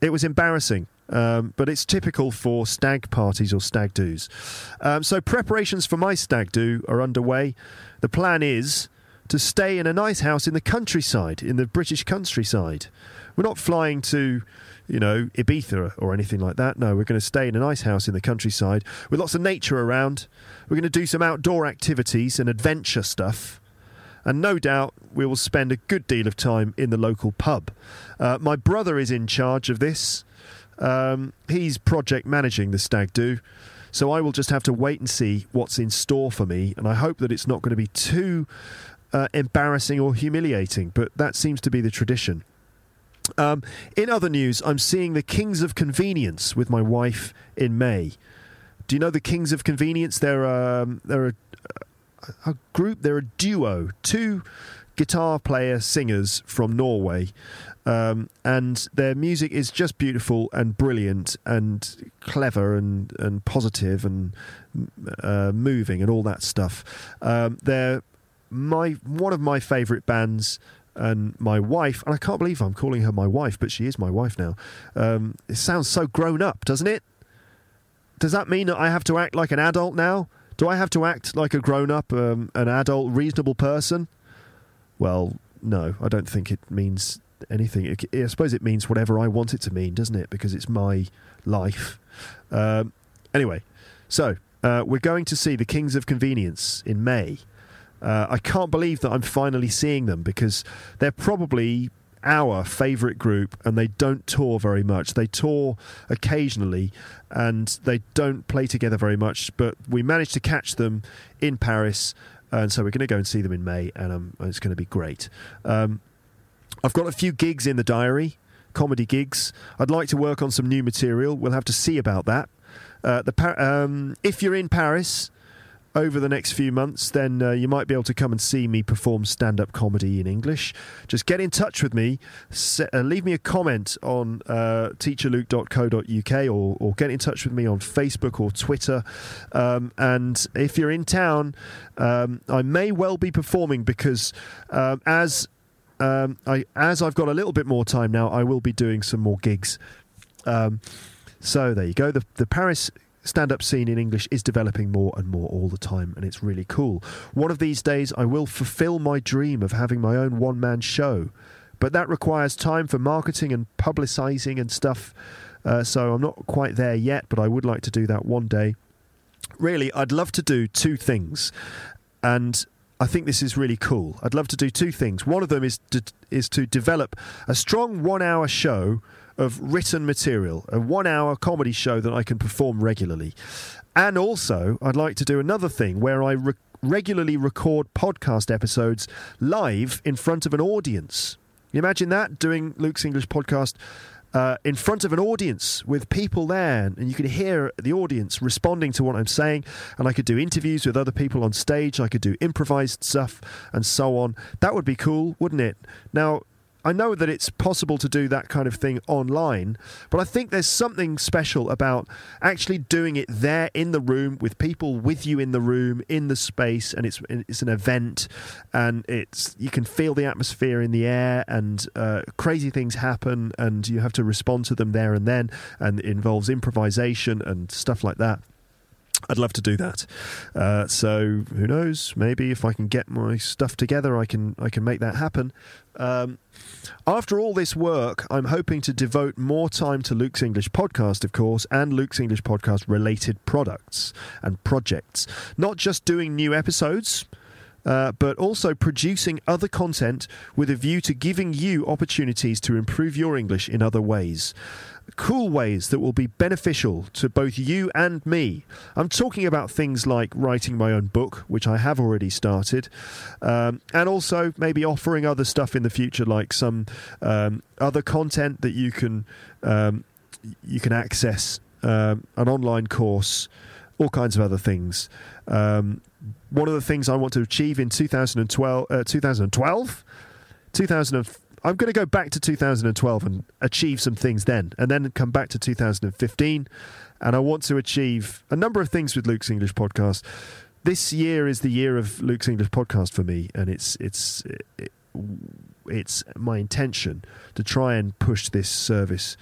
It was embarrassing. Um, but it's typical for stag parties or stag do's. Um, so preparations for my stag do are underway. The plan is to stay in a nice house in the countryside, in the British countryside. We're not flying to you know, Ibiza or anything like that. No, we're going to stay in a nice house in the countryside with lots of nature around. We're going to do some outdoor activities and adventure stuff. And no doubt we will spend a good deal of time in the local pub. Uh, my brother is in charge of this. Um, he's project managing the stag do. So I will just have to wait and see what's in store for me. And I hope that it's not going to be too uh, embarrassing or humiliating. But that seems to be the tradition. Um, in other news, I'm seeing the Kings of Convenience with my wife in May. Do you know the Kings of Convenience? They're um, they're a, a, group. They're a duo, two guitar player singers from Norway, um, and their music is just beautiful and brilliant and clever and and positive and uh, moving and all that stuff. Um, they're my one of my favourite bands and my wife, and I can't believe I'm calling her my wife, but she is my wife now. Um, it sounds so grown up, doesn't it? Does that mean that I have to act like an adult now? Do I have to act like a grown up, um, an adult, reasonable person? Well, no, I don't think it means anything. I suppose it means whatever I want it to mean, doesn't it? Because it's my life. Um, anyway, so uh, we're going to see the Kings of Convenience in May. Uh, I can't believe that I'm finally seeing them because they're probably our favourite group and they don't tour very much. They tour occasionally and they don't play together very much, but we managed to catch them in Paris. And so we're going to go and see them in May, and um, it's going to be great. Um, I've got a few gigs in the diary, comedy gigs. I'd like to work on some new material. We'll have to see about that. Uh, the um, if you're in Paris, over the next few months, then uh, you might be able to come and see me perform stand up comedy in English. Just get in touch with me, set, uh, leave me a comment on uh, teacherluke.co.uk or, or get in touch with me on Facebook or Twitter. Um, and if you're in town, um, I may well be performing because um, as um, I, as I've got a little bit more time now, I will be doing some more gigs. Um, so there you go. The, the Paris stand up scene in English is developing more and more all the time, and it's really cool. One of these days, I will fulfill my dream of having my own one man show, but that requires time for marketing and publicising and stuff. Uh, so I'm not quite there yet, but I would like to do that one day. Really, I'd love to do two things, and I think this is really cool. I'd love to do two things. One of them is to, is to develop a strong one hour show of written material, a one hour comedy show that I can perform regularly. And also, I'd like to do another thing where I re- regularly record podcast episodes live in front of an audience. You imagine that doing Luke's English podcast uh, in front of an audience with people there, and you could hear the audience responding to what I'm saying. And I could do interviews with other people on stage. I could do improvised stuff and so on. That would be cool, wouldn't it? Now, I know that it's possible to do that kind of thing online, but I think there's something special about actually doing it there in the room with people with you in the room in the space, and it's it's an event, and it's you can feel the atmosphere in the air, and uh, crazy things happen, and you have to respond to them there and then, and it involves improvisation and stuff like that. I'd love to do that. Uh, so who knows? Maybe if I can get my stuff together, I can I can make that happen. Um, after all this work, I'm hoping to devote more time to Luke's English podcast, of course, and Luke's English podcast related products and projects. Not just doing new episodes. Uh, but also producing other content with a view to giving you opportunities to improve your English in other ways cool ways that will be beneficial to both you and me. I'm talking about things like writing my own book, which I have already started, um, and also maybe offering other stuff in the future, like some um, other content that you can um, you can access, um, an online course, all kinds of other things. Um, one of the things I want to achieve in 2012, uh, 2012, 2000 I'm going to go back to 2012 and achieve some things then, and then come back to 2015. And I want to achieve a number of things with Luke's English podcast. This year is the year of Luke's English podcast for me, and it's it's it, it's my intention to try and push this service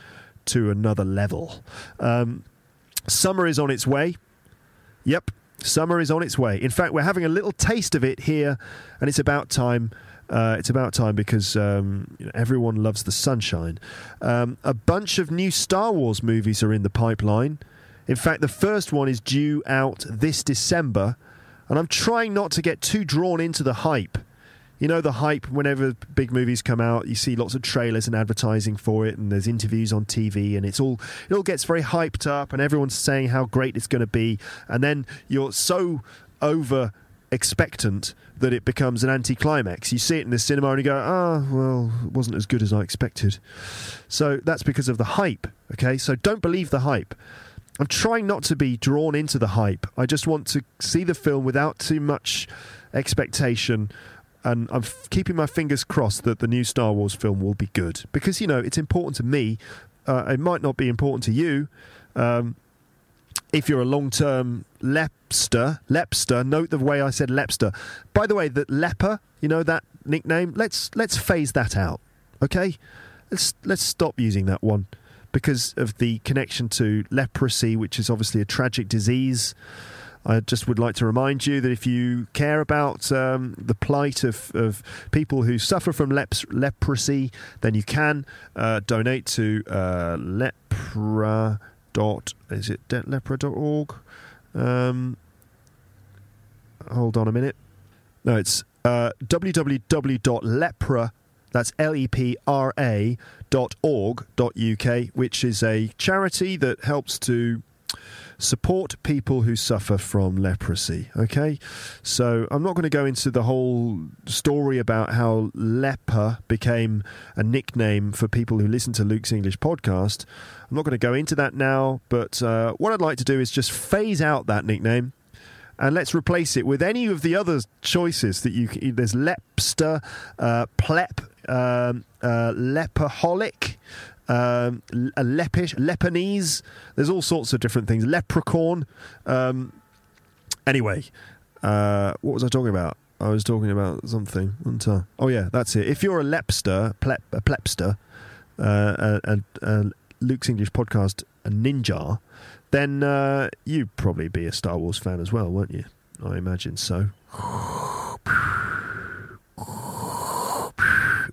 to another level. Um, summer is on its way. Yep, summer is on its way. In fact, we're having a little taste of it here, and it's about time uh, it's about time because um, you know, everyone loves the sunshine. Um, a bunch of new Star Wars movies are in the pipeline. In fact, the first one is due out this December, and I'm trying not to get too drawn into the hype. You know, the hype whenever big movies come out, you see lots of trailers and advertising for it, and there's interviews on TV, and it's all it all gets very hyped up, and everyone's saying how great it's going to be, and then you're so over expectant that it becomes an anticlimax. You see it in the cinema and you go, ah, oh, well, it wasn't as good as I expected. So that's because of the hype, okay? So don't believe the hype. I'm trying not to be drawn into the hype. I just want to see the film without too much expectation. And I'm f- keeping my fingers crossed that the new Star Wars film will be good. Because, you know, it's important to me. Uh, it might not be important to you. Um, if you're a long term lepster, lepster, note the way I said lepster. By the way, that leper, you know that nickname. Let's let's phase that out, okay? Let's let's stop using that one because of the connection to leprosy, which is obviously a tragic disease. I just would like to remind you that if you care about um, the plight of, of people who suffer from leps- leprosy, then you can uh, donate to uh, lepra dot is it lepra.org um, hold on a minute. No it's uh, www.lepra that's l-e-p-r-a dot org dot uk which is a charity that helps to support people who suffer from leprosy. Okay, so I'm not going to go into the whole story about how leper became a nickname for people who listen to Luke's English podcast. I'm not going to go into that now, but uh, what I'd like to do is just phase out that nickname and let's replace it with any of the other choices that you can. There's Lepster, uh, Plep, um, uh, Leperholic, um, a Lepish, Lepanese. There's all sorts of different things. Leprechaun. Um, anyway, uh, what was I talking about? I was talking about something. Oh yeah, that's it. If you're a Lepster, plep, a Plepster, uh, and uh, Luke's English podcast, a ninja, then uh, you'd probably be a Star Wars fan as well, won't you? I imagine so.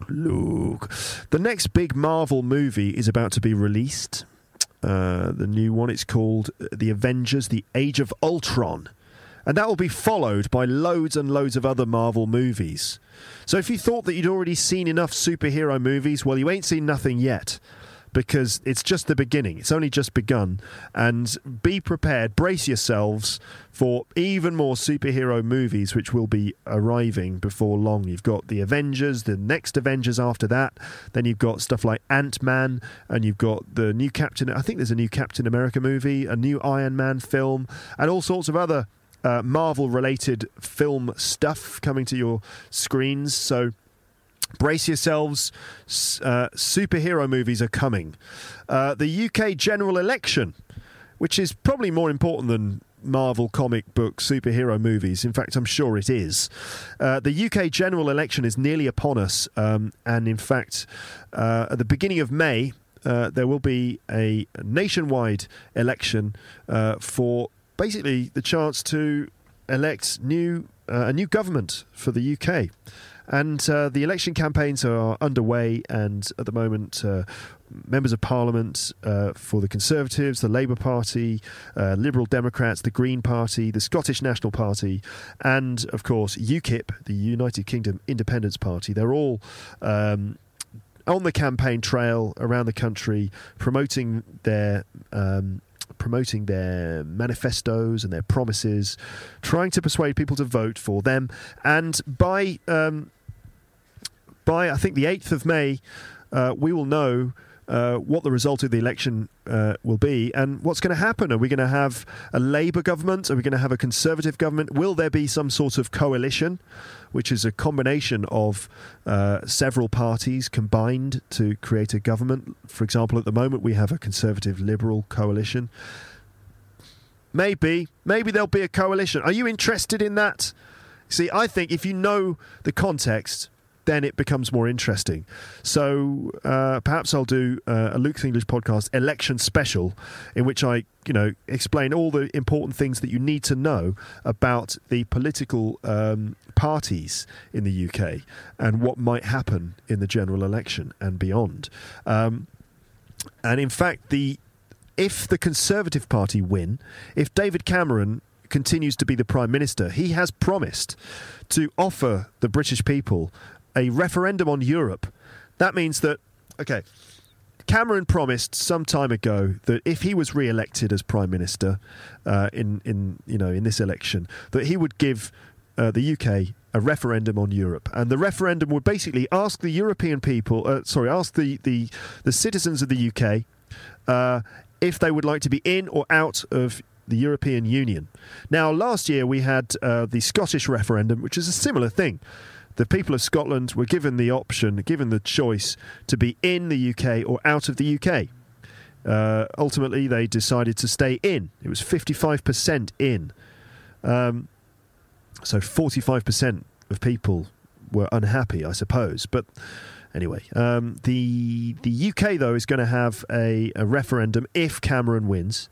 Luke. The next big Marvel movie is about to be released. Uh, the new one, it's called The Avengers The Age of Ultron. And that will be followed by loads and loads of other Marvel movies. So if you thought that you'd already seen enough superhero movies, well, you ain't seen nothing yet because it's just the beginning. It's only just begun. And be prepared, brace yourselves for even more superhero movies, which will be arriving before long. You've got the Avengers, the next Avengers after that. Then you've got stuff like Ant Man, and you've got the new Captain. I think there's a new Captain America movie, a new Iron Man film, and all sorts of other uh, Marvel related film stuff coming to your screens. So brace yourselves. Uh, superhero movies are coming. Uh, the UK general election, which is probably more important than Marvel comic book superhero movies. In fact, I'm sure it is. Uh, the UK general election is nearly upon us. Um, and in fact, uh, at the beginning of May, uh, there will be a nationwide election uh, for basically the chance to elect new a new government for the UK. And uh, the election campaigns are underway, and at the moment, uh, members of parliament uh, for the Conservatives, the Labour Party, uh, Liberal Democrats, the Green Party, the Scottish National Party, and of course UKIP, the United Kingdom Independence Party, they're all. Um, on the campaign trail around the country, promoting their um, promoting their manifestos and their promises, trying to persuade people to vote for them. And by um, by I think the eighth of May, uh, we will know. Uh, what the result of the election uh, will be and what's going to happen. Are we going to have a Labour government? Are we going to have a Conservative government? Will there be some sort of coalition, which is a combination of uh, several parties combined to create a government? For example, at the moment we have a Conservative Liberal coalition. Maybe, maybe there'll be a coalition. Are you interested in that? See, I think if you know the context, then it becomes more interesting. So uh, perhaps I'll do uh, a Luke's English podcast election special, in which I, you know, explain all the important things that you need to know about the political um, parties in the UK and what might happen in the general election and beyond. Um, and in fact, the if the Conservative Party win, if David Cameron continues to be the Prime Minister, he has promised to offer the British people a referendum on Europe. That means that, okay, Cameron promised some time ago that if he was re-elected as prime minister uh, in in you know in this election, that he would give uh, the UK a referendum on Europe, and the referendum would basically ask the European people, uh, sorry, ask the the the citizens of the UK uh, if they would like to be in or out of the European Union. Now, last year we had uh, the Scottish referendum, which is a similar thing the people of Scotland were given the option, given the choice to be in the UK or out of the UK. Uh, ultimately, they decided to stay in. It was 55% in. Um, so 45% of people were unhappy, I suppose. But anyway, um, the the UK though is going to have a, a, referendum if Cameron wins,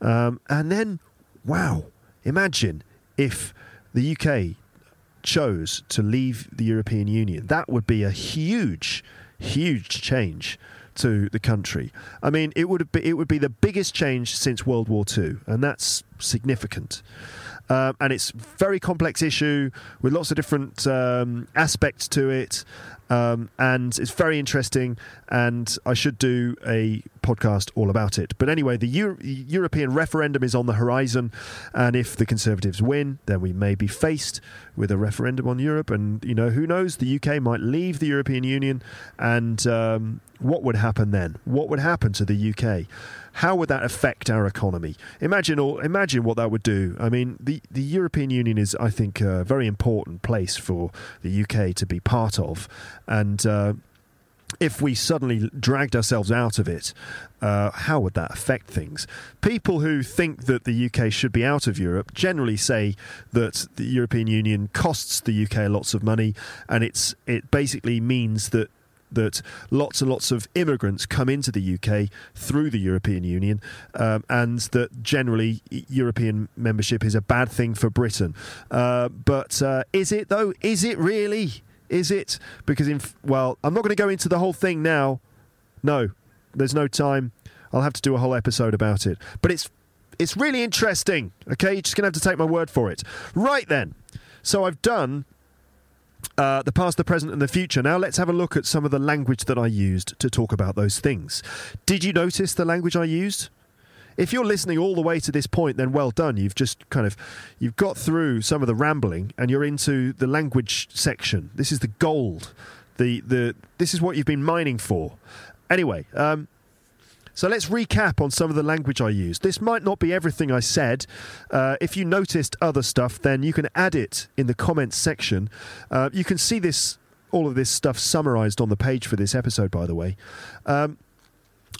um, and then wow, imagine if the UK chose to leave the European Union, that would be a huge, huge change to the country. I mean, it would be it would be the biggest change since World War II, and that's significant. Um, and it's very complex issue with lots of different um, aspects to it. Um, and it's very interesting, and I should do a podcast all about it. But anyway, the Euro- European referendum is on the horizon, and if the Conservatives win, then we may be faced with a referendum on Europe. And you know, who knows? The UK might leave the European Union, and um, what would happen then? What would happen to the UK? How would that affect our economy? Imagine or imagine what that would do. I mean, the the European Union is, I think, a very important place for the UK to be part of, and. Uh, if we suddenly dragged ourselves out of it, uh, how would that affect things? People who think that the UK should be out of Europe generally say that the European Union costs the UK lots of money, and it's it basically means that that lots and lots of immigrants come into the UK through the European Union, um, and that generally European membership is a bad thing for Britain. Uh, but uh, is it though? Is it really? Is it? Because in well, I'm not going to go into the whole thing now. No, there's no time. I'll have to do a whole episode about it. But it's it's really interesting. Okay, you're just going to have to take my word for it. Right then. So I've done uh, the past, the present, and the future. Now, let's have a look at some of the language that I used to talk about those things. Did you notice the language I used? If you're listening all the way to this point, then well done. You've just kind of you've got through some of the rambling, and you're into the language section. This is the gold. The the this is what you've been mining for. Anyway, um, so let's recap on some of the language I used. This might not be everything I said. Uh, if you noticed other stuff, then you can add it in the comments section. Uh, you can see this, all of this stuff summarized on the page for this episode, by the way. Um,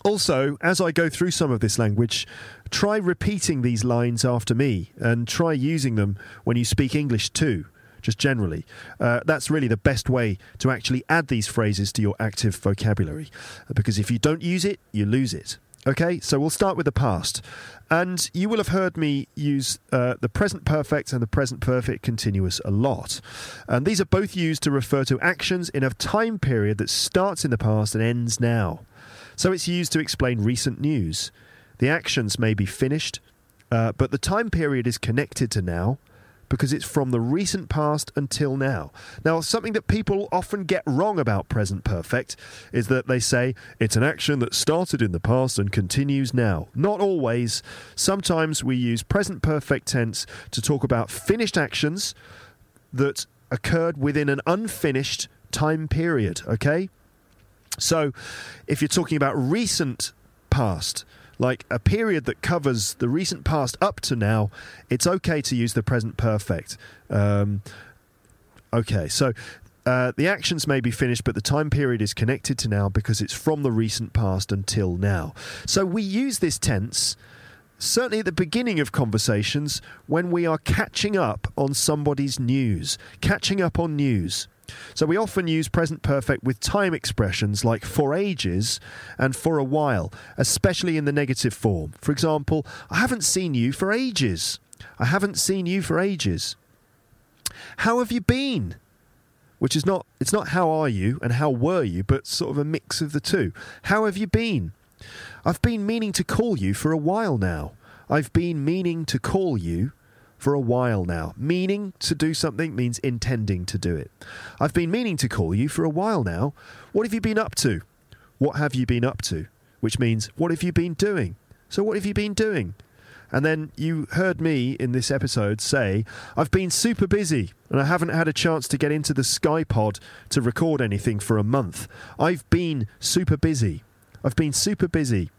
also, as I go through some of this language, try repeating these lines after me and try using them when you speak English too just generally. Uh, that's really the best way to actually add these phrases to your active vocabulary. Because if you don't use it, you lose it. Okay, so we'll start with the past. And you will have heard me use uh, the present perfect and the present perfect continuous a lot. And these are both used to refer to actions in a time period that starts in the past and ends now. So it's used to explain recent news. The actions may be finished, uh, but the time period is connected to now because it's from the recent past until now. Now, something that people often get wrong about present perfect is that they say it's an action that started in the past and continues now. Not always. Sometimes we use present perfect tense to talk about finished actions that occurred within an unfinished time period, okay? So, if you're talking about recent past, like a period that covers the recent past up to now, it's okay to use the present perfect. Um, okay, so uh, the actions may be finished, but the time period is connected to now because it's from the recent past until now. So we use this tense certainly at the beginning of conversations when we are catching up on somebody's news, catching up on news. So we often use present perfect with time expressions like for ages and for a while, especially in the negative form. For example, I haven't seen you for ages. I haven't seen you for ages. How have you been? Which is not it's not how are you and how were you, but sort of a mix of the two. How have you been? I've been meaning to call you for a while now. I've been meaning to call you for a while now. Meaning to do something means intending to do it. I've been meaning to call you for a while now. What have you been up to? What have you been up to? Which means, what have you been doing? So, what have you been doing? And then you heard me in this episode say, I've been super busy and I haven't had a chance to get into the SkyPod to record anything for a month. I've been super busy. I've been super busy.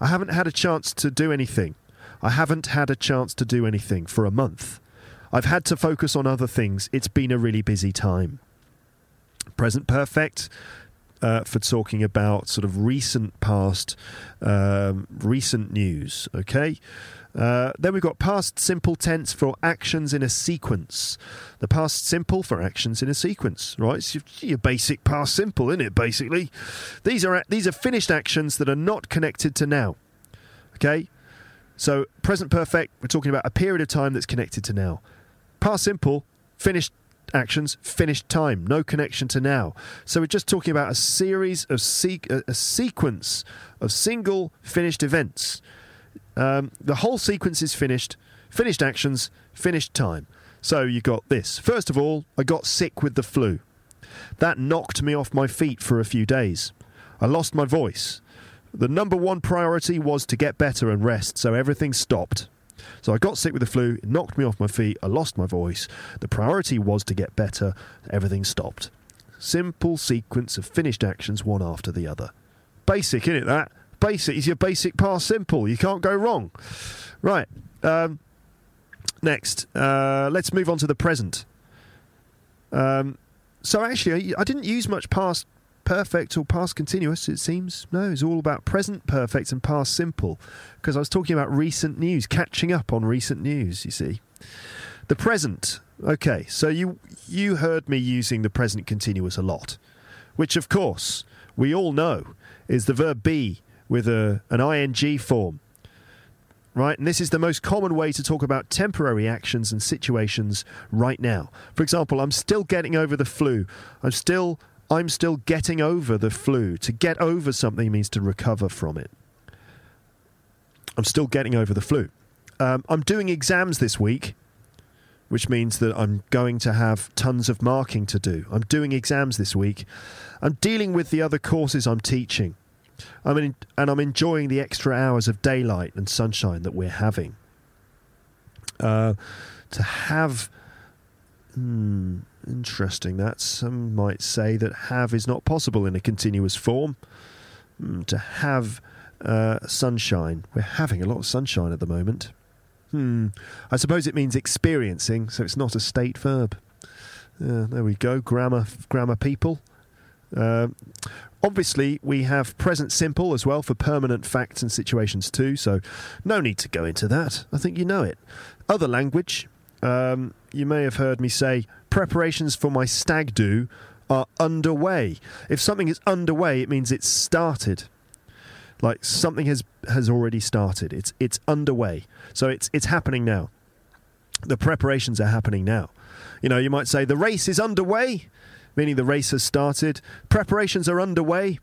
I haven't had a chance to do anything. I haven't had a chance to do anything for a month. I've had to focus on other things. It's been a really busy time. Present perfect uh, for talking about sort of recent past, um, recent news. Okay. Uh, then we've got past simple tense for actions in a sequence. The past simple for actions in a sequence, right? It's your, your basic past simple, isn't it? Basically, these are these are finished actions that are not connected to now. Okay, so, present perfect, we're talking about a period of time that's connected to now. Past simple, finished actions, finished time, no connection to now. So, we're just talking about a series of se- a sequence of single finished events. Um, the whole sequence is finished, finished actions, finished time. So, you got this. First of all, I got sick with the flu. That knocked me off my feet for a few days. I lost my voice. The number one priority was to get better and rest, so everything stopped. So I got sick with the flu, it knocked me off my feet, I lost my voice. The priority was to get better, everything stopped. Simple sequence of finished actions, one after the other. Basic, isn't it, that? Basic is your basic past simple. You can't go wrong. Right. Um, next, uh, let's move on to the present. Um, so actually, I didn't use much past perfect or past continuous, it seems. No, it's all about present perfect and past simple. Because I was talking about recent news, catching up on recent news, you see. The present. Okay, so you you heard me using the present continuous a lot, which of course we all know is the verb be with a, an ing form. Right, and this is the most common way to talk about temporary actions and situations right now. For example, I'm still getting over the flu. I'm still I'm still getting over the flu. To get over something means to recover from it. I'm still getting over the flu. Um, I'm doing exams this week. which means that I'm going to have tons of marking to do. I'm doing exams this week. I'm dealing with the other courses I'm teaching. I mean, and I'm enjoying the extra hours of daylight and sunshine that we're having. Uh, to have, hmm, interesting. That some might say that have is not possible in a continuous form. Hmm, to have uh, sunshine, we're having a lot of sunshine at the moment. Hmm. I suppose it means experiencing, so it's not a state verb. Uh, there we go. Grammar, grammar people. Uh, obviously, we have present simple as well for permanent facts and situations too, so no need to go into that. I think you know it. Other language, um, you may have heard me say preparations for my stag do are underway. If something is underway, it means it's started. Like something has has already started. It's it's underway. So it's it's happening now. The preparations are happening now. You know, you might say the race is underway, meaning the race has started. Preparations are underway.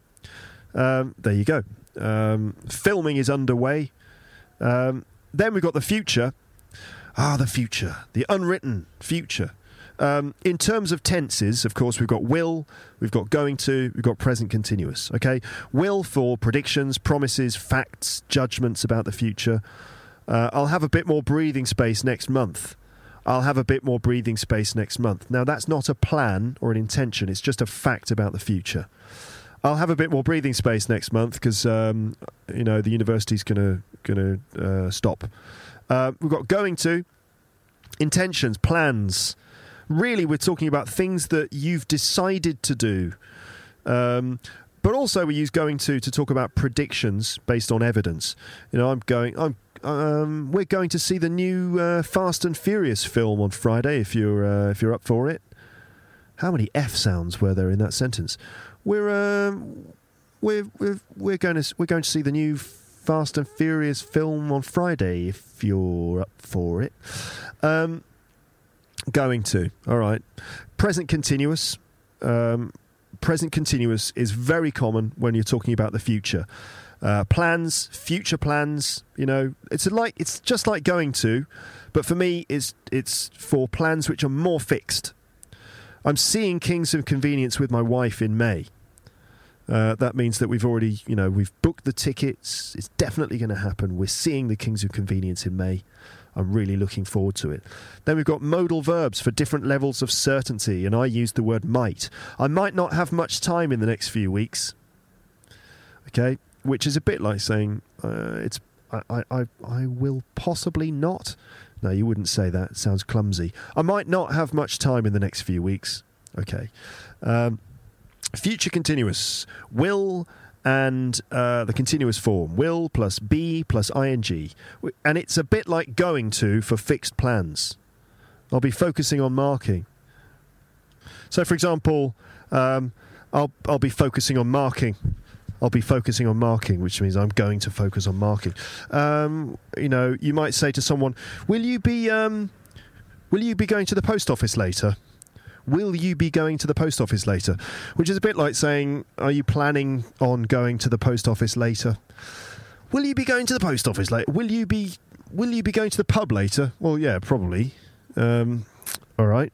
Um, there you go. Um, filming is underway. Um, then we've got the future. Ah, the future, the unwritten future. Um, in terms of tenses, of course, we've got will, we've got going to, we've got present continuous. Okay, will for predictions, promises, facts, judgments about the future. Uh, I'll have a bit more breathing space next month. I'll have a bit more breathing space next month. Now, that's not a plan or an intention, it's just a fact about the future. I'll have a bit more breathing space next month because um, you know the university's going to uh, stop. Uh, we've got going to intentions, plans, really we're talking about things that you've decided to do. Um, but also we use going to to talk about predictions based on evidence. You know, I'm going. I'm. Um, we're going to see the new uh, Fast and Furious film on Friday. If you're uh, if you're up for it. How many f sounds were there in that sentence? We're um, we're we're we're going to we're going to see the new Fast and Furious film on Friday. If you're up for it. Um, Going to. All right. Present continuous. Um, present continuous is very common when you're talking about the future. Uh, plans, future plans. You know, it's like it's just like going to, but for me, it's it's for plans which are more fixed. I'm seeing Kings of Convenience with my wife in May. Uh, that means that we've already, you know, we've booked the tickets. It's definitely going to happen. We're seeing the Kings of Convenience in May. I'm really looking forward to it. Then we've got modal verbs for different levels of certainty, and I use the word might. I might not have much time in the next few weeks. Okay, which is a bit like saying uh, it's I, I I will possibly not. No, you wouldn't say that. It sounds clumsy. I might not have much time in the next few weeks. Okay. Um, future continuous will and uh, the continuous form will plus be plus ing. And it's a bit like going to for fixed plans. I'll be focusing on marking. So, for example, um, I'll, I'll be focusing on marking. I'll be focusing on marking, which means I'm going to focus on marking. Um, you know, you might say to someone, "Will you be um, will you be going to the post office later?" Will you be going to the post office later? Which is a bit like saying, Are you planning on going to the post office later? Will you be going to the post office later? Will you be Will you be going to the pub later? Well, yeah, probably. Um, all right.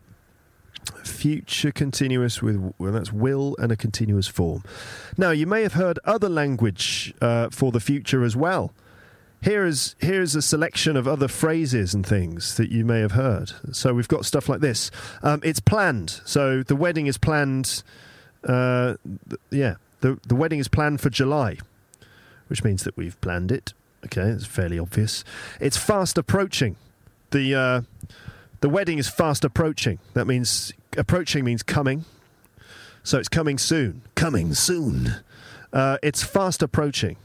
Future continuous with well, that's will and a continuous form. Now, you may have heard other language uh, for the future as well here is here's a selection of other phrases and things that you may have heard. So we've got stuff like this. Um, it's planned. So the wedding is planned. Uh, yeah, the the wedding is planned for July, which means that we've planned it. Okay, it's fairly obvious. It's fast approaching. The uh, the wedding is fast approaching. That means approaching means coming. So it's coming soon. Coming soon. Uh, it's fast approaching.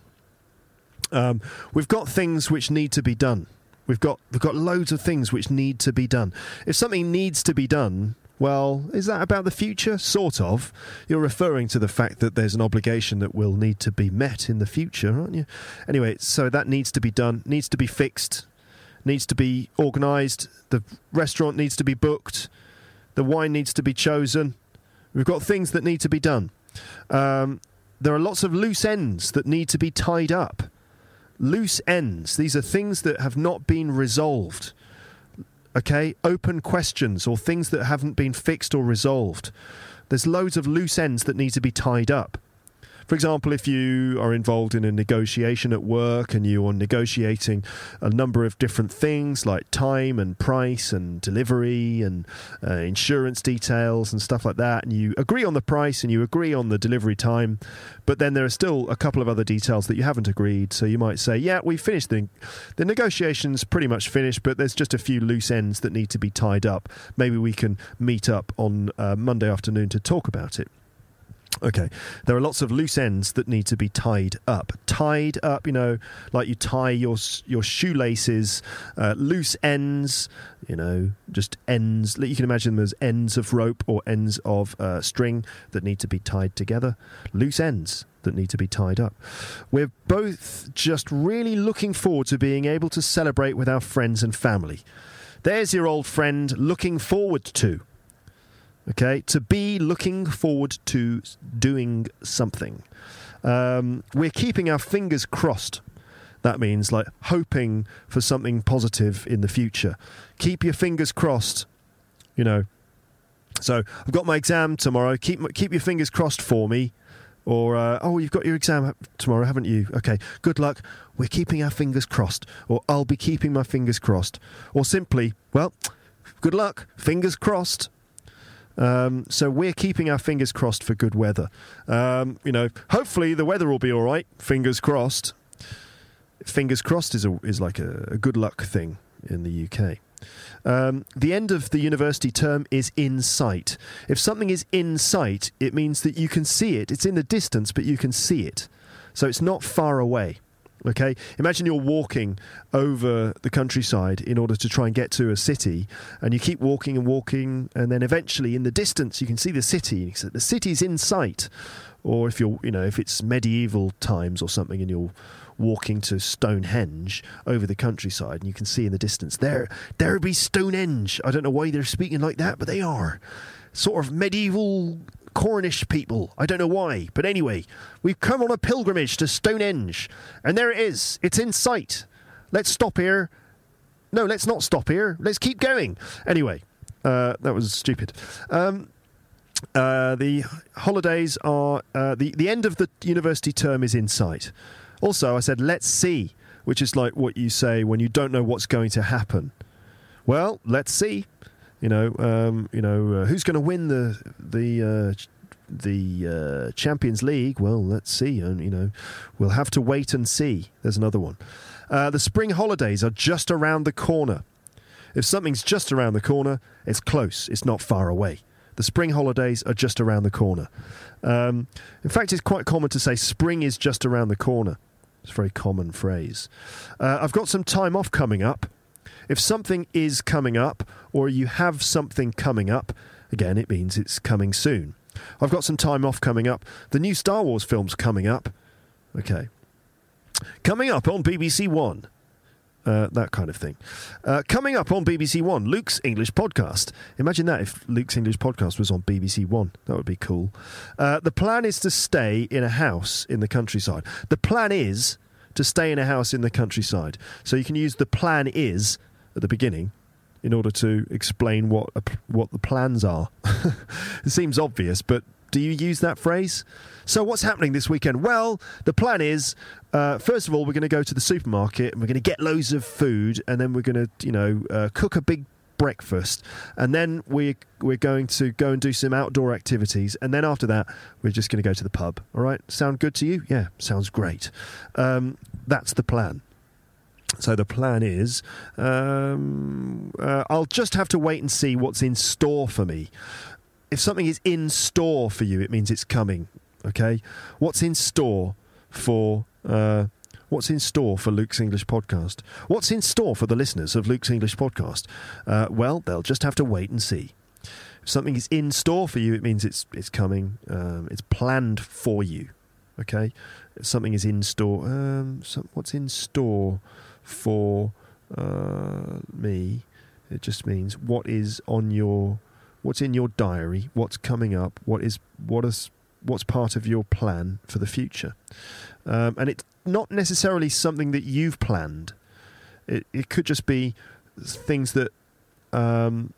Um, we've got things which need to be done. We've got we've got loads of things which need to be done. If something needs to be done, well, is that about the future? Sort of. You're referring to the fact that there's an obligation that will need to be met in the future, aren't you? Anyway, so that needs to be done, needs to be fixed, needs to be organised. The restaurant needs to be booked. The wine needs to be chosen. We've got things that need to be done. Um, there are lots of loose ends that need to be tied up loose ends. These are things that have not been resolved. Okay, open questions or things that haven't been fixed or resolved. There's loads of loose ends that need to be tied up. For example, if you are involved in a negotiation at work and you are negotiating a number of different things like time and price and delivery and uh, insurance details and stuff like that, and you agree on the price and you agree on the delivery time, but then there are still a couple of other details that you haven't agreed. So you might say, "Yeah, we've finished the the negotiations, pretty much finished, but there's just a few loose ends that need to be tied up. Maybe we can meet up on uh, Monday afternoon to talk about it." Okay, there are lots of loose ends that need to be tied up. Tied up, you know, like you tie your your shoelaces. Uh, loose ends, you know, just ends. You can imagine them as ends of rope or ends of uh, string that need to be tied together. Loose ends that need to be tied up. We're both just really looking forward to being able to celebrate with our friends and family. There's your old friend looking forward to. Okay, to be looking forward to doing something. Um, we're keeping our fingers crossed. That means like hoping for something positive in the future. Keep your fingers crossed. You know. So I've got my exam tomorrow. Keep keep your fingers crossed for me. Or uh, oh, you've got your exam tomorrow, haven't you? Okay, good luck. We're keeping our fingers crossed. Or I'll be keeping my fingers crossed. Or simply, well, good luck. Fingers crossed. Um, so we're keeping our fingers crossed for good weather. Um, you know, hopefully the weather will be all right. Fingers crossed. Fingers crossed is a, is like a, a good luck thing in the UK. Um, the end of the university term is in sight. If something is in sight, it means that you can see it. It's in the distance, but you can see it. So it's not far away. Okay, imagine you're walking over the countryside in order to try and get to a city, and you keep walking and walking, and then eventually, in the distance, you can see the city. The city's in sight. Or if you're, you know, if it's medieval times or something, and you're walking to Stonehenge over the countryside, and you can see in the distance there, there be Stonehenge. I don't know why they're speaking like that, but they are sort of medieval Cornish people. I don't know why. But anyway, we've come on a pilgrimage to Stonehenge. And there it is. It's in sight. Let's stop here. No, let's not stop here. Let's keep going. Anyway, uh, that was stupid. Um, uh, the holidays are uh, the the end of the university term is in sight. Also, I said let's see, which is like what you say when you don't know what's going to happen. Well, let's see. You know, um, you know, uh, who's going to win the the uh, the uh, Champions League? Well, let's see. And you know, we'll have to wait and see. There's another one. Uh, the spring holidays are just around the corner. If something's just around the corner, it's close. It's not far away. The spring holidays are just around the corner. Um, in fact, it's quite common to say spring is just around the corner. It's a very common phrase. Uh, I've got some time off coming up. If something is coming up or you have something coming up, again, it means it's coming soon. I've got some time off coming up. The new Star Wars film's coming up. Okay. Coming up on BBC One. Uh, that kind of thing. Uh, coming up on BBC One, Luke's English podcast. Imagine that if Luke's English podcast was on BBC One. That would be cool. Uh, the plan is to stay in a house in the countryside. The plan is to stay in a house in the countryside. So you can use the plan is at the beginning in order to explain what what the plans are. it seems obvious, but do you use that phrase? So what's happening this weekend? Well, the plan is uh, first of all we're going to go to the supermarket and we're going to get loads of food, and then we're going to you know uh, cook a big breakfast, and then we we're going to go and do some outdoor activities, and then after that we're just going to go to the pub. All right, sound good to you? Yeah, sounds great. Um, that's the plan. So the plan is, um, uh, I'll just have to wait and see what's in store for me. If something is in store for you, it means it's coming. Okay, what's in store for? Uh, what's in store for Luke's English podcast? What's in store for the listeners of Luke's English podcast? Uh, well, they'll just have to wait and see. If something is in store for you, it means it's it's coming. Um, it's planned for you. Okay, if something is in store. Um, what's in store? For uh, me. It just means what is on your, what's in your diary, what's coming up, what is what is what's part of your plan for the future, um, and it's not necessarily something that you've planned. It it could just be things that um,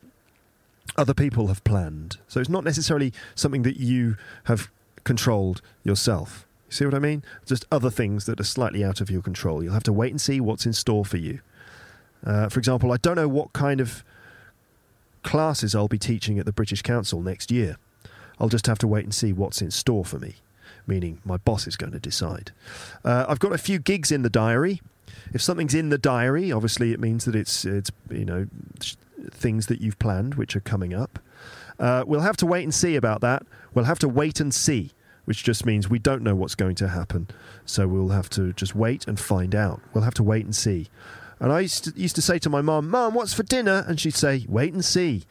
other people have planned. So it's not necessarily something that you have controlled yourself. You see what I mean? Just other things that are slightly out of your control. You'll have to wait and see what's in store for you. Uh, for example, I don't know what kind of classes I'll be teaching at the British Council next year. I'll just have to wait and see what's in store for me, meaning my boss is going to decide. Uh, I've got a few gigs in the diary. If something's in the diary, obviously it means that it's it's you know things that you've planned which are coming up. Uh, we'll have to wait and see about that. We'll have to wait and see, which just means we don't know what's going to happen. So we'll have to just wait and find out. We'll have to wait and see. And I used to, used to say to my mum, Mum, what's for dinner? And she'd say, wait and see,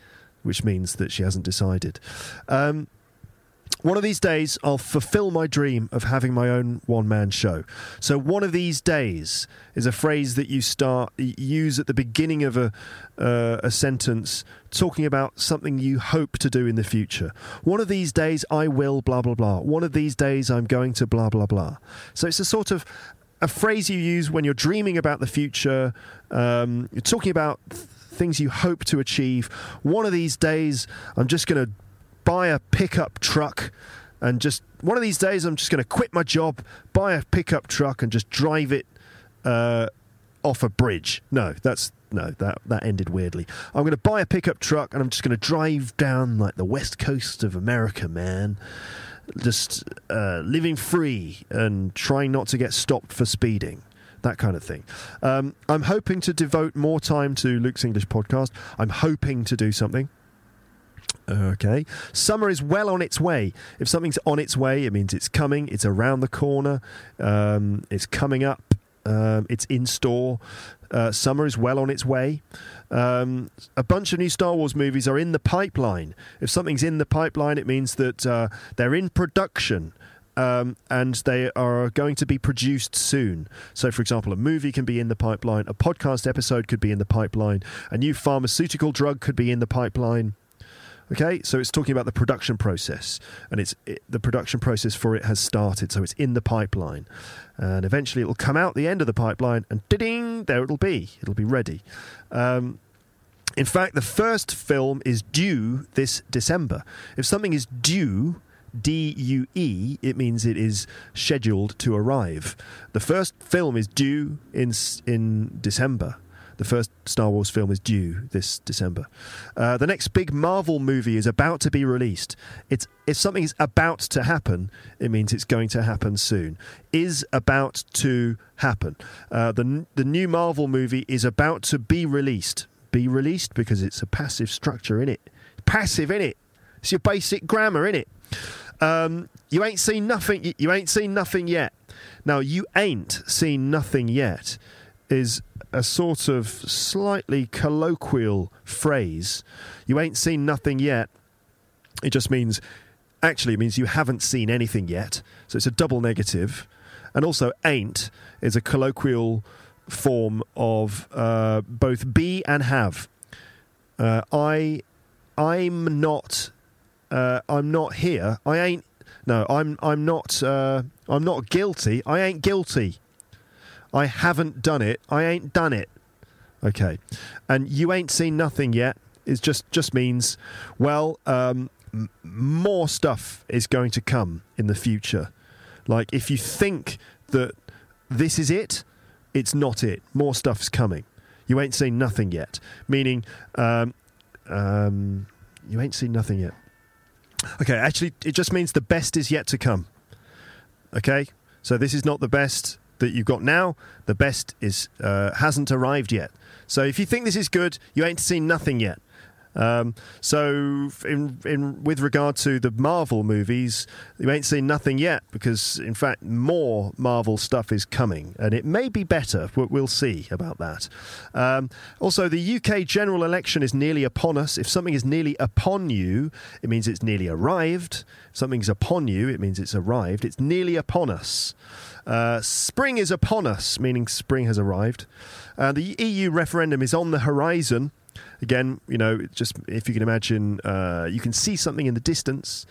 which means that she hasn't decided. Um, one of these days, I'll fulfill my dream of having my own one man show. So, one of these days is a phrase that you start use at the beginning of a, uh, a sentence talking about something you hope to do in the future. One of these days, I will, blah, blah, blah. One of these days, I'm going to, blah, blah, blah. So, it's a sort of a phrase you use when you're dreaming about the future, um, you're talking about things you hope to achieve. One of these days, I'm just going to buy a pickup truck and just one of these days I'm just going to quit my job, buy a pickup truck and just drive it uh, off a bridge. No, that's no, that that ended weirdly. I'm going to buy a pickup truck and I'm just going to drive down like the west coast of America, man. Just uh, living free and trying not to get stopped for speeding that kind of thing. Um, I'm hoping to devote more time to Luke's English podcast. I'm hoping to do something. Okay. Summer is well on its way. If something's on its way, it means it's coming, it's around the corner, um, it's coming up, um, it's in store. Uh, summer is well on its way. Um, a bunch of new Star Wars movies are in the pipeline. If something's in the pipeline, it means that uh, they're in production. Um, and they are going to be produced soon. So, for example, a movie can be in the pipeline, a podcast episode could be in the pipeline, a new pharmaceutical drug could be in the pipeline. Okay, so it's talking about the production process, and it's it, the production process for it has started, so it's in the pipeline, and eventually it will come out the end of the pipeline, and ding, there it'll be. It'll be ready. Um, in fact, the first film is due this December. If something is due, D U E, it means it is scheduled to arrive. The first film is due in in December. The first Star Wars film is due this December. Uh, the next big Marvel movie is about to be released. It's if something is about to happen, it means it's going to happen soon. Is about to happen. Uh, the the new Marvel movie is about to be released. Be released because it's a passive structure in it. Passive in it. It's your basic grammar in it. Um, you ain't seen nothing. You ain't seen nothing yet. Now you ain't seen nothing yet is a sort of slightly colloquial phrase. You ain't seen nothing yet. It just means, actually, it means you haven't seen anything yet. So it's a double negative. And also, ain't is a colloquial form of uh, both be and have. Uh, I, I'm not, uh, I'm not here. I ain't. No, I'm. I'm not. Uh, I'm not guilty. I ain't guilty. I haven't done it. I ain't done it. Okay. And you ain't seen nothing yet. It just just means, well, um, m- more stuff is going to come in the future. Like if you think that this is it, it's not it. More stuff's coming. You ain't seen nothing yet. Meaning, um, um, you ain't seen nothing yet. Okay, actually, it just means the best is yet to come. Okay, so this is not the best that you've got now. The best is uh, hasn't arrived yet. So if you think this is good, you ain't seen nothing yet. Um, so, in, in with regard to the Marvel movies, you ain't seen nothing yet because, in fact, more Marvel stuff is coming, and it may be better. But we'll see about that. Um, also, the UK general election is nearly upon us. If something is nearly upon you, it means it's nearly arrived. If something's upon you, it means it's arrived. It's nearly upon us. Uh, spring is upon us, meaning spring has arrived. Uh, the EU referendum is on the horizon. Again, you know, just if you can imagine, uh, you can see something in the distance.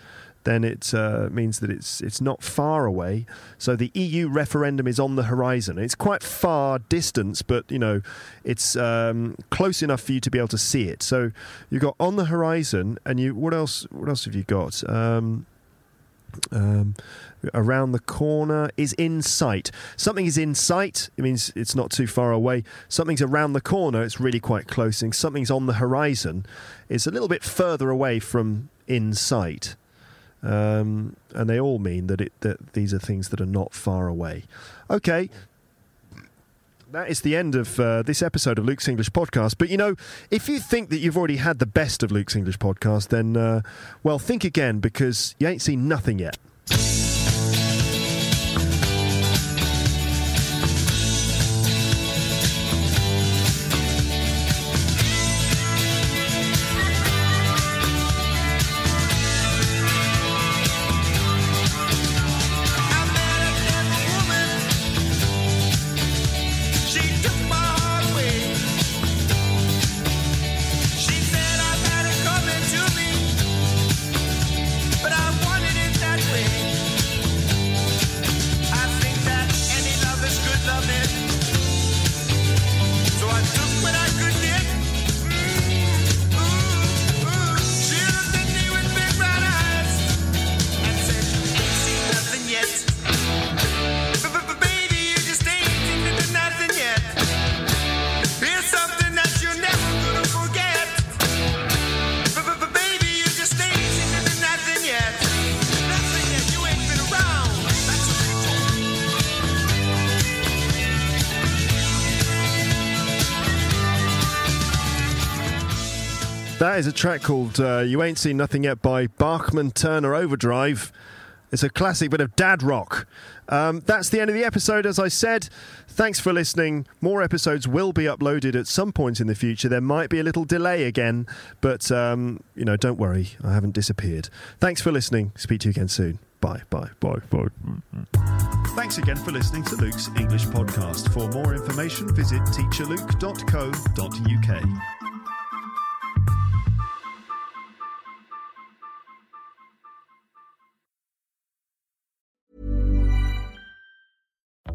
then it uh, means that it's it's not far away. So the EU referendum is on the horizon. It's quite far distance, but you know, it's um, close enough for you to be able to see it. So you've got on the horizon, and you what else? What else have you got? Um, um, around the corner is in sight. Something is in sight, it means it's not too far away. Something's around the corner, it's really quite close. And something's on the horizon, it's a little bit further away from in sight. Um, and they all mean that, it, that these are things that are not far away. Okay, that is the end of uh, this episode of Luke's English Podcast. But you know, if you think that you've already had the best of Luke's English Podcast, then, uh, well, think again because you ain't seen nothing yet. That is a track called uh, You Ain't Seen Nothing Yet by Bachman Turner Overdrive. It's a classic bit of dad rock. Um, that's the end of the episode, as I said. Thanks for listening. More episodes will be uploaded at some point in the future. There might be a little delay again, but um, you know, don't worry, I haven't disappeared. Thanks for listening. Speak to you again soon. Bye, bye, bye, bye. Thanks again for listening to Luke's English podcast. For more information, visit teacherluke.co.uk.